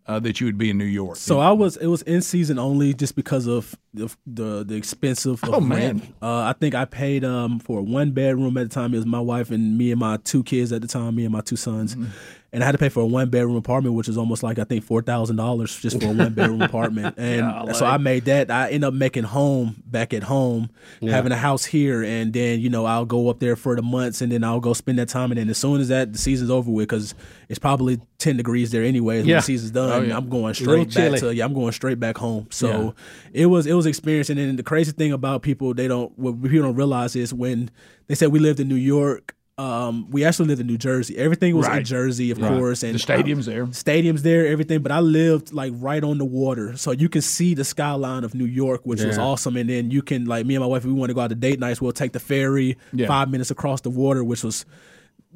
Speaker 1: uh, that you would be in New York?
Speaker 3: So I was it was in season only just because of the the, the expensive. Of
Speaker 1: Oh, man.
Speaker 3: Uh, I think I paid um for one bedroom at the time. It was my wife and me and my two kids at the time, me and my two sons.
Speaker 1: Mm-hmm.
Speaker 3: And I had to pay for a one bedroom apartment, which is almost like I think four thousand dollars just for a one bedroom apartment. And so I made that. I end up making home back at home, having a house here, and then you know I'll go up there for the months, and then I'll go spend that time. And then as soon as that the season's over with, because it's probably ten degrees there anyway. When the season's done,
Speaker 1: Oh, yeah.
Speaker 3: I'm going straight back to yeah, I'm going straight back home. So it was it was experience. And then the crazy thing about people they don't what people don't realize is when they said we lived in New York. Um, we actually lived in New Jersey. Everything was in Jersey, of course, and
Speaker 1: the stadium's there.
Speaker 3: stadiums there, everything. But I lived like right on the water, so you can see the skyline of New York, which was awesome. And then you can like me and my wife, if we want to go out to date nights. We'll take the ferry
Speaker 1: Yeah.
Speaker 3: five minutes across the water, which was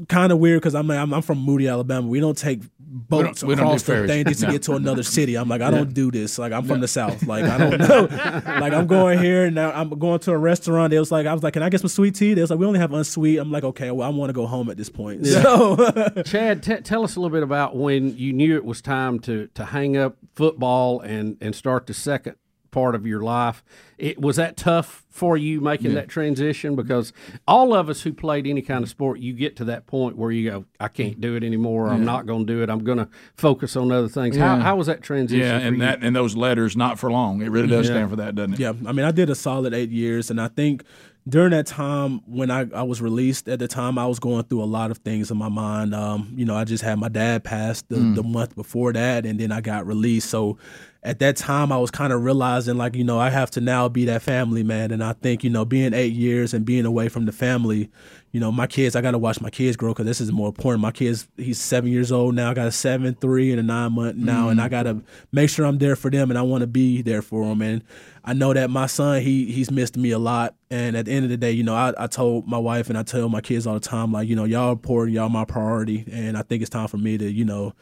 Speaker 3: kind of weird because I'm, I'm I'm from Moody, Alabama. We don't take boats
Speaker 1: we don't do
Speaker 3: across the
Speaker 1: ferries.
Speaker 3: thing just to get to another city. I'm like, I don't do this. Like I'm from the south. Like I don't know. like I'm going here and now I'm going to a restaurant. They was like, I was like, can I get some sweet tea? They was like, we only have unsweet. I'm like, okay, well I want to go home at this point. So
Speaker 2: Chad, t- tell us a little bit about when you knew it was time to to hang up football and and start the second part of your life. It was that tough for you making that transition because all of us who played any kind of sport, you get to that point where you go, I can't do it anymore. I'm not going to do it. I'm going to focus on other things. How,
Speaker 1: Yeah.
Speaker 2: how was that transition?
Speaker 1: Yeah,
Speaker 2: for
Speaker 1: and
Speaker 2: you?
Speaker 1: that and those letters not for long. It really does stand for that, doesn't it?
Speaker 3: Yeah, I mean, I did a solid eight years, and I think during that time when I, I was released, at the time I was going through a lot of things in my mind. Um, you know, I just had my dad pass the, the month before that, and then I got released. So at that time, I was kind of realizing, like, you know, I have to now be that family man. And I think, you know, being eight years and being away from the family, you know, my kids, I got to watch my kids grow because this is more important. My kids, he's seven years old now. I got a seven, three, and a nine month now, and I mm-hmm. got to make sure I'm there for them, and I want to be there for them. And I know that my son, he he's missed me a lot. And at the end of the day, you know, I, I told my wife and I tell my kids all the time, like, you know, y'all are important, y'all my priority, and I think it's time for me to, you know,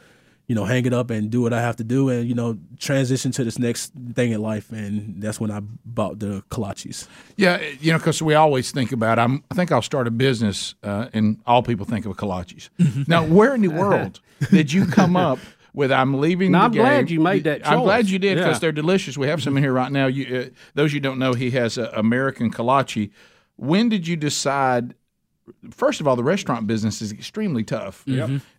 Speaker 3: you know, hang it up and do what I have to do, and you know, transition to this next thing in life. And that's when I bought the kolaches.
Speaker 1: Yeah, you know, because we always think about. I'm, I think I'll start a business, uh, and all people think of kolaches. now, where in the world did you come up with? I'm leaving.
Speaker 2: Now,
Speaker 1: the
Speaker 2: I'm glad you made that choice.
Speaker 1: I'm glad you did because
Speaker 2: Yeah.
Speaker 1: they're delicious. We have some in here right now. You, uh, those you don't know, he has a American kolache. When did you decide? First of all, the restaurant business is extremely tough,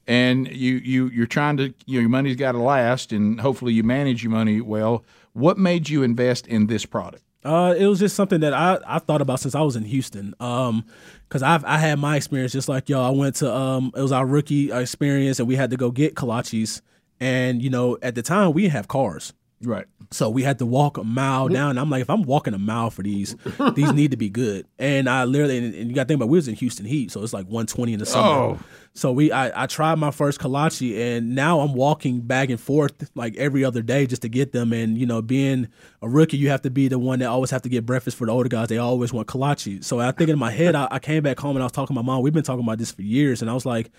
Speaker 1: and you you you're trying to you know, your money's got to last, and hopefully you manage your money well. What made you invest in this product?
Speaker 3: Uh, it was just something that I I thought about since I was in Houston. Um, cause I've I had my experience just like y'all. I went to um, it was our rookie experience, and we had to go get kolaches. And you know, at the time we didn't have cars.
Speaker 1: Right.
Speaker 3: So we had to walk a mile down. And I'm like, if I'm walking a mile for these, these need to be good. And I literally, and, and you got to think about, we was in Houston heat, so it's like 120 in the summer.
Speaker 1: Oh.
Speaker 3: So we, I, I tried my first kolache, and now I'm walking back and forth like every other day just to get them. And you know, being a rookie, you have to be the one that always have to get breakfast for the older guys. They always want kolache. So I think in my head, I, I came back home and I was talking to my mom. We've been talking about this for years, and I was like.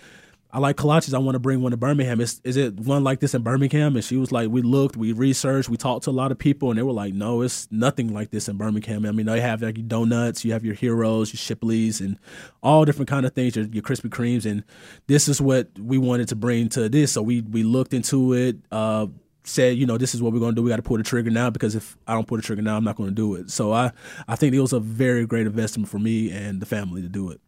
Speaker 3: I like kolaches. I want to bring one to Birmingham. Is, is it one like this in Birmingham? And she was like, we looked, we researched, we talked to a lot of people, and they were like, no, it's nothing like this in Birmingham. I mean, they have like donuts, you have your heroes, your Shipleys, and all different kind of things, your, your Krispy Kremes, and this is what we wanted to bring to this. So we we looked into it. Uh, said, you know, this is what we're going to do. We got to pull the trigger now because if I don't pull the trigger now, I'm not going to do it. So I, I think it was a very great investment for me and the family to do it.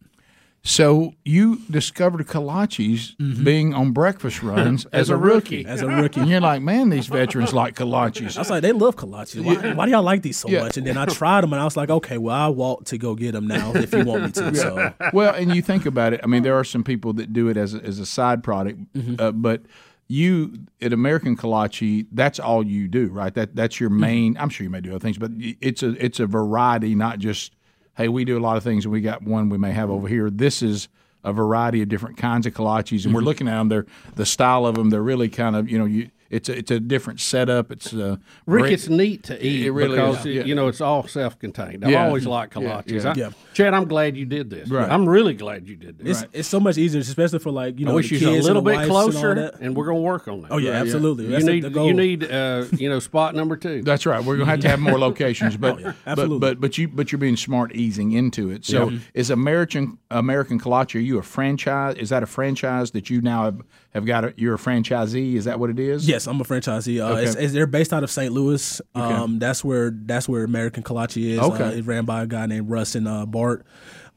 Speaker 1: So you discovered kolaches mm-hmm. being on breakfast runs as, a rookie.
Speaker 3: As a rookie,
Speaker 1: And you're like, man, these veterans like kolaches.
Speaker 3: I was like, they love kolaches. Why, why do y'all like these so
Speaker 1: Yeah.
Speaker 3: much? And then I tried them, and I was like, okay, well, I walk to go get them now if you want me to. So
Speaker 1: well, and you think about it. I mean, there are some people that do it as a, as a side product, mm-hmm. uh, but you at American Kolache, that's all you do, right? That that's your mm-hmm. main. I'm sure you may do other things, but it's a it's a variety, not just hey, we do a lot of things, and we got one we may have over here. This is a variety of different kinds of kolaches, and we're mm-hmm. looking at them. They're the style of them. They're really kind of you know you. It's a, it's a different setup. It's uh,
Speaker 2: Rick,
Speaker 1: great-
Speaker 2: it's neat to eat
Speaker 1: It really
Speaker 2: because
Speaker 1: is, yeah.
Speaker 2: you know it's all self-contained. I've
Speaker 1: Yeah.
Speaker 2: always liked
Speaker 1: Yeah,
Speaker 2: kolaches.
Speaker 1: yeah.
Speaker 2: I- Chad, I'm glad you did this.
Speaker 1: Right.
Speaker 2: I'm really glad you did this.
Speaker 3: it's it's so much easier, especially for like you know
Speaker 2: I wish
Speaker 3: the
Speaker 2: you
Speaker 3: kids
Speaker 2: a little
Speaker 3: and the
Speaker 2: bit
Speaker 3: wives and all
Speaker 2: closer,
Speaker 3: that.
Speaker 2: and we're going to work on that.
Speaker 3: Oh yeah, absolutely.
Speaker 2: You need
Speaker 3: the goal.
Speaker 2: you need uh, you know spot number two.
Speaker 1: That's right. We're gonna have to have more locations, but but,
Speaker 3: absolutely.
Speaker 1: but but you but you're being smart easing into it. So is American American Kolache? Are you a franchise? Is that a franchise that you now have, have got? A, you're a franchisee. Is that what it is?
Speaker 3: Yes, I'm a franchisee. Uh,
Speaker 1: Okay.
Speaker 3: it's, it's- they're based out of St. Louis. Um, that's where that's where American Kolache is.
Speaker 1: Okay.
Speaker 3: Uh, it's ran by a guy named Russ and uh, Bart.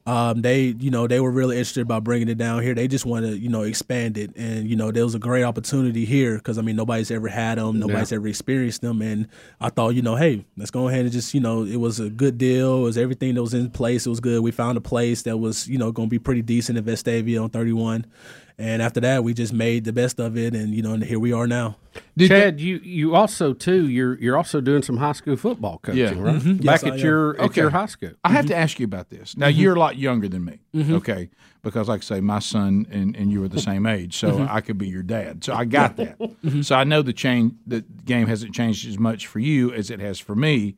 Speaker 3: Um, they, you know, they were really interested about bringing it down here. They just want to, you know, expand it, and you know, there was a great opportunity here because I mean, nobody's ever had them, nobody's ever experienced them, and I thought, you know, hey, let's go ahead and just, you know, it was a good deal. It was everything that was in place. It was good. We found a place that was, you know, going to be pretty decent in Vestavia on 31, and after that, we just made the best of it, and you know, and here we are now.
Speaker 1: Did
Speaker 2: Chad, you you also too. You're you're also doing some high school football coaching,
Speaker 1: Yeah.
Speaker 2: right?
Speaker 3: Yes,
Speaker 2: Back
Speaker 3: I
Speaker 2: at
Speaker 3: am.
Speaker 2: your at
Speaker 1: Okay.
Speaker 2: your high school.
Speaker 1: I have mm-hmm. to ask you about this. Now mm-hmm. you're a lot younger than me, okay? Because like I say, my son and, and you were the same age, so I could be your dad. So I got that. So I know the change. The game hasn't changed as much for you as it has for me.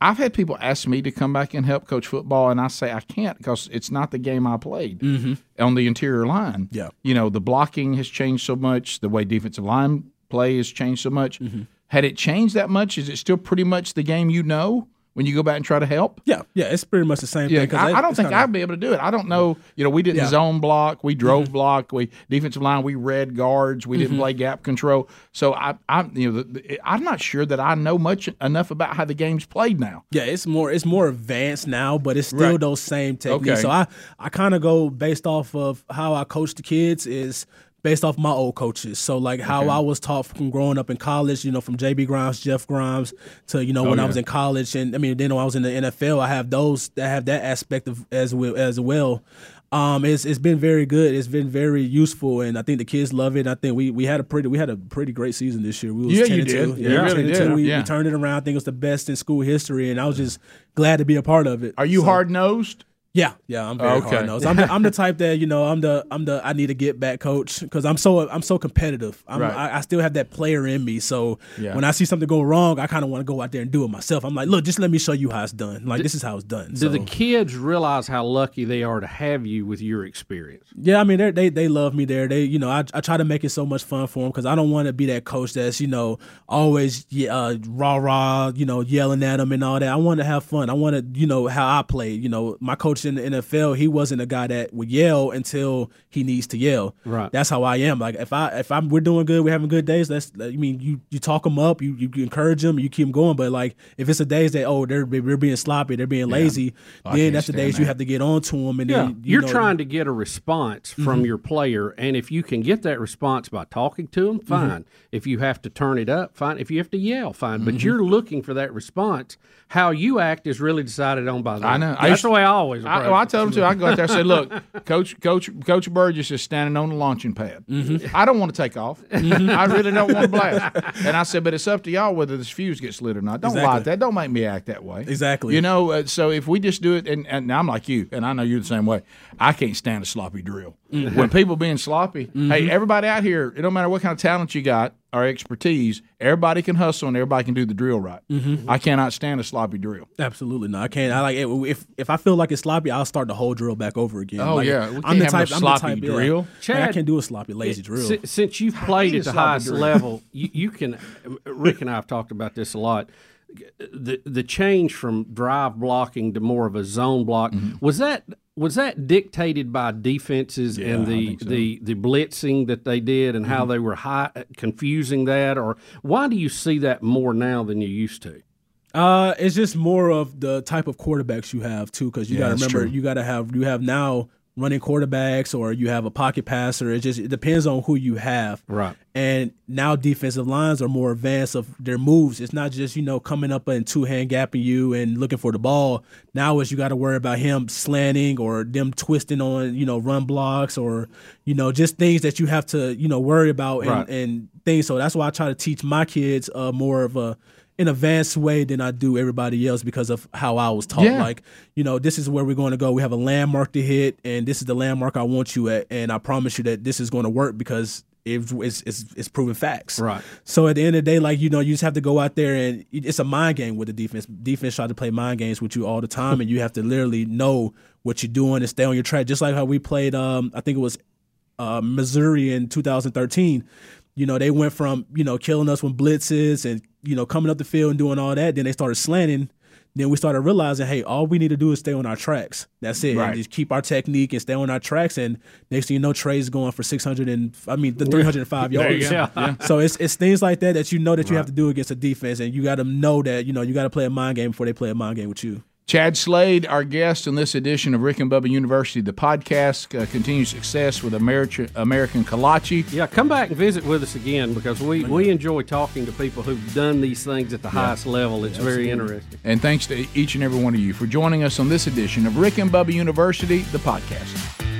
Speaker 1: I've had people ask me to come back and help coach football, and I say I can't because it's not the game I played mm-hmm. on the interior line.
Speaker 3: Yeah.
Speaker 1: you know the blocking has changed so much. The way defensive line play has changed so much. Mm-hmm. Had it changed that much? Is it still pretty much the game you know when you go back and try to help?
Speaker 3: Yeah, yeah, it's pretty much the same
Speaker 1: Yeah,
Speaker 3: thing.
Speaker 1: I, I don't think I'd be able to do it. I don't know. You know, we didn't
Speaker 3: Yeah. Mm-hmm.
Speaker 1: zone block. We drove block. We defensive line. We read guards. We didn't play gap control. So I, I'm, you know, the, the, I'm not sure that I know much enough about how the game's played now.
Speaker 3: Yeah, it's more it's more advanced now, but it's still
Speaker 1: Right.
Speaker 3: those same techniques.
Speaker 1: Okay.
Speaker 3: So I I kind of go based off of how I coach the kids is based off my old coaches. So like how I was taught from growing up in college, you know, from JB Grimes, Jeff Grimes to you know when I was in college, and I mean then when I was in the NFL, I have those that have that aspect of as well as well. Um, it's it's been very good. It's been very useful, and I think the kids love it. I think we, we had a pretty we had a pretty great season this year. We was
Speaker 1: Yeah,
Speaker 3: 10
Speaker 1: you did.
Speaker 3: two. Yeah,
Speaker 1: really did.
Speaker 3: We,
Speaker 1: Yeah.
Speaker 3: we turned it around. I think it was the best in school history, and I was just glad to be a part of it.
Speaker 1: Are you
Speaker 3: So-
Speaker 1: hard nosed?
Speaker 3: Yeah, yeah, I'm very
Speaker 1: Okay.
Speaker 3: hard nosed. I'm the, I'm the type that you know I'm the I'm the I need to get back coach because I'm so I'm so competitive. I'm,
Speaker 1: Right.
Speaker 3: I, I still have that player in me. So
Speaker 1: Yeah.
Speaker 3: when I see something go wrong, I kind of want to go out there and do it myself. I'm like, look, just let me show you how it's done. Like this is how it's done.
Speaker 2: Do
Speaker 3: So,
Speaker 2: the kids realize how lucky they are to have you with your experience?
Speaker 3: yeah, I mean they they they love me there. They you know I, I try to make it so much fun for them because I don't want to be that coach that's you know always yeah, uh, rah rah you know yelling at them and all that. I want to have fun. I want to you know how I played. You know my coach in the NFL he wasn't a guy that would yell until he needs to yell.
Speaker 2: Right.
Speaker 3: That's how I am. Like if I if I'm we're doing good, we're having good days. That's I mean you you talk them up, you you encourage them, you keep them going. But like if it's the days that oh they're they're being sloppy, they're being lazy,
Speaker 1: Oh,
Speaker 3: then that's the days you have to get on to them. And
Speaker 2: Yeah,
Speaker 3: then you Mm-hmm.
Speaker 2: trying to get a response from your player, and if you can get that response by talking to them,
Speaker 3: Mm-hmm.
Speaker 2: fine. If you have to turn it up, fine. If you have to yell, fine.
Speaker 3: Mm-hmm.
Speaker 2: But you're looking for that response. How you act is really decided on by them.
Speaker 1: I know. I
Speaker 2: That's
Speaker 1: used
Speaker 2: the way I always.
Speaker 1: I, well, I tell them too. I go out there and say, "Look, Coach, Coach, Coach Burgess is standing on the launching pad. I don't want to take off. I really don't want to blast." And I said, "But it's up to y'all whether this fuse gets lit or not. Don't lie
Speaker 3: Exactly.
Speaker 1: at that. Don't make me act that way.
Speaker 3: Exactly.
Speaker 1: You know. Uh, so if we just do it, and, and I'm like you, and I know you're the same way. I can't stand a sloppy drill. Mm-hmm. When people being sloppy, hey, mm-hmm. everybody out here, it don't matter what kind of talent you got or expertise, everybody can hustle and everybody can do the drill right. Mm-hmm. I cannot stand a sloppy drill.
Speaker 3: Absolutely no, I can't. I like if if I feel like it's sloppy, I'll start the whole drill back over again.
Speaker 1: Oh,
Speaker 3: Like,
Speaker 1: yeah. We
Speaker 3: I'm
Speaker 1: can't
Speaker 3: the
Speaker 1: have no
Speaker 3: type. I'm the type, yeah.
Speaker 1: drill.
Speaker 3: Like, I can't do a sloppy, lazy drill.
Speaker 2: Si- Since you've played at the highest
Speaker 1: drill.
Speaker 2: level, you, you can. Rick and I have talked about this a lot. The the change from drive blocking to more of a zone block
Speaker 1: Mm-hmm.
Speaker 2: was that was that dictated by defenses and the
Speaker 1: so. Mm-hmm.
Speaker 2: the the blitzing that they did and how they were high, confusing that, or why do you see that more now than you used to?
Speaker 3: Uh, it's just more of the type of quarterbacks you have too, because you
Speaker 1: Yeah,
Speaker 3: got to remember you got to have you have now running quarterbacks or you have a pocket passer. It just it depends on who you have.
Speaker 2: Right.
Speaker 3: And now defensive lines are more advanced of their moves. It's not just you know coming up and two hand gapping you and looking for the ball. Now is you got to worry about him slanting or them twisting on you know run blocks or you know just things that you have to you know worry about and,
Speaker 2: Right.
Speaker 3: and things. So that's why I try to teach my kids uh, more of a an advanced way than I do everybody else because of how I was taught.
Speaker 1: Yeah.
Speaker 3: Like, you know, this is where we're going to go. We have a landmark to hit, and this is the landmark I want you at, and I promise you that this is going to work because it's it's, it's, it's proven facts.
Speaker 2: Right.
Speaker 3: So at the end of the day, like you know, you just have to go out there and it's a mind game with the defense. Defense try to play mind games with you all the time, and you have to literally know what you're doing and stay on your track. Just like how we played, um, I think it was uh, Missouri in 2013. You know, they went from you know killing us with blitzes and you know coming up the field and doing all that. Then they started slanting. then we started realizing, hey, all we need to do is stay on our tracks. That's it.
Speaker 1: Right.
Speaker 3: Just keep our technique and stay on our tracks. And next thing you know, Tre's going for 600 and I mean the 305 yards.
Speaker 1: you. Yeah.
Speaker 3: So it's it's things like that that you know that you have to do against a defense, and you got to know that you know you got to play a mind game before they play a mind game with you.
Speaker 1: Chad Slade, our guest in this edition of Rick and Bubba University, the podcast. Uh, continued success with American American Kolache.
Speaker 2: Yeah, come back and visit with us again because we, we enjoy talking to people who've done these things at the highest level. It's very interesting.
Speaker 1: And thanks to each and every one of you for joining us on this edition of Rick and Bubba University, the podcast.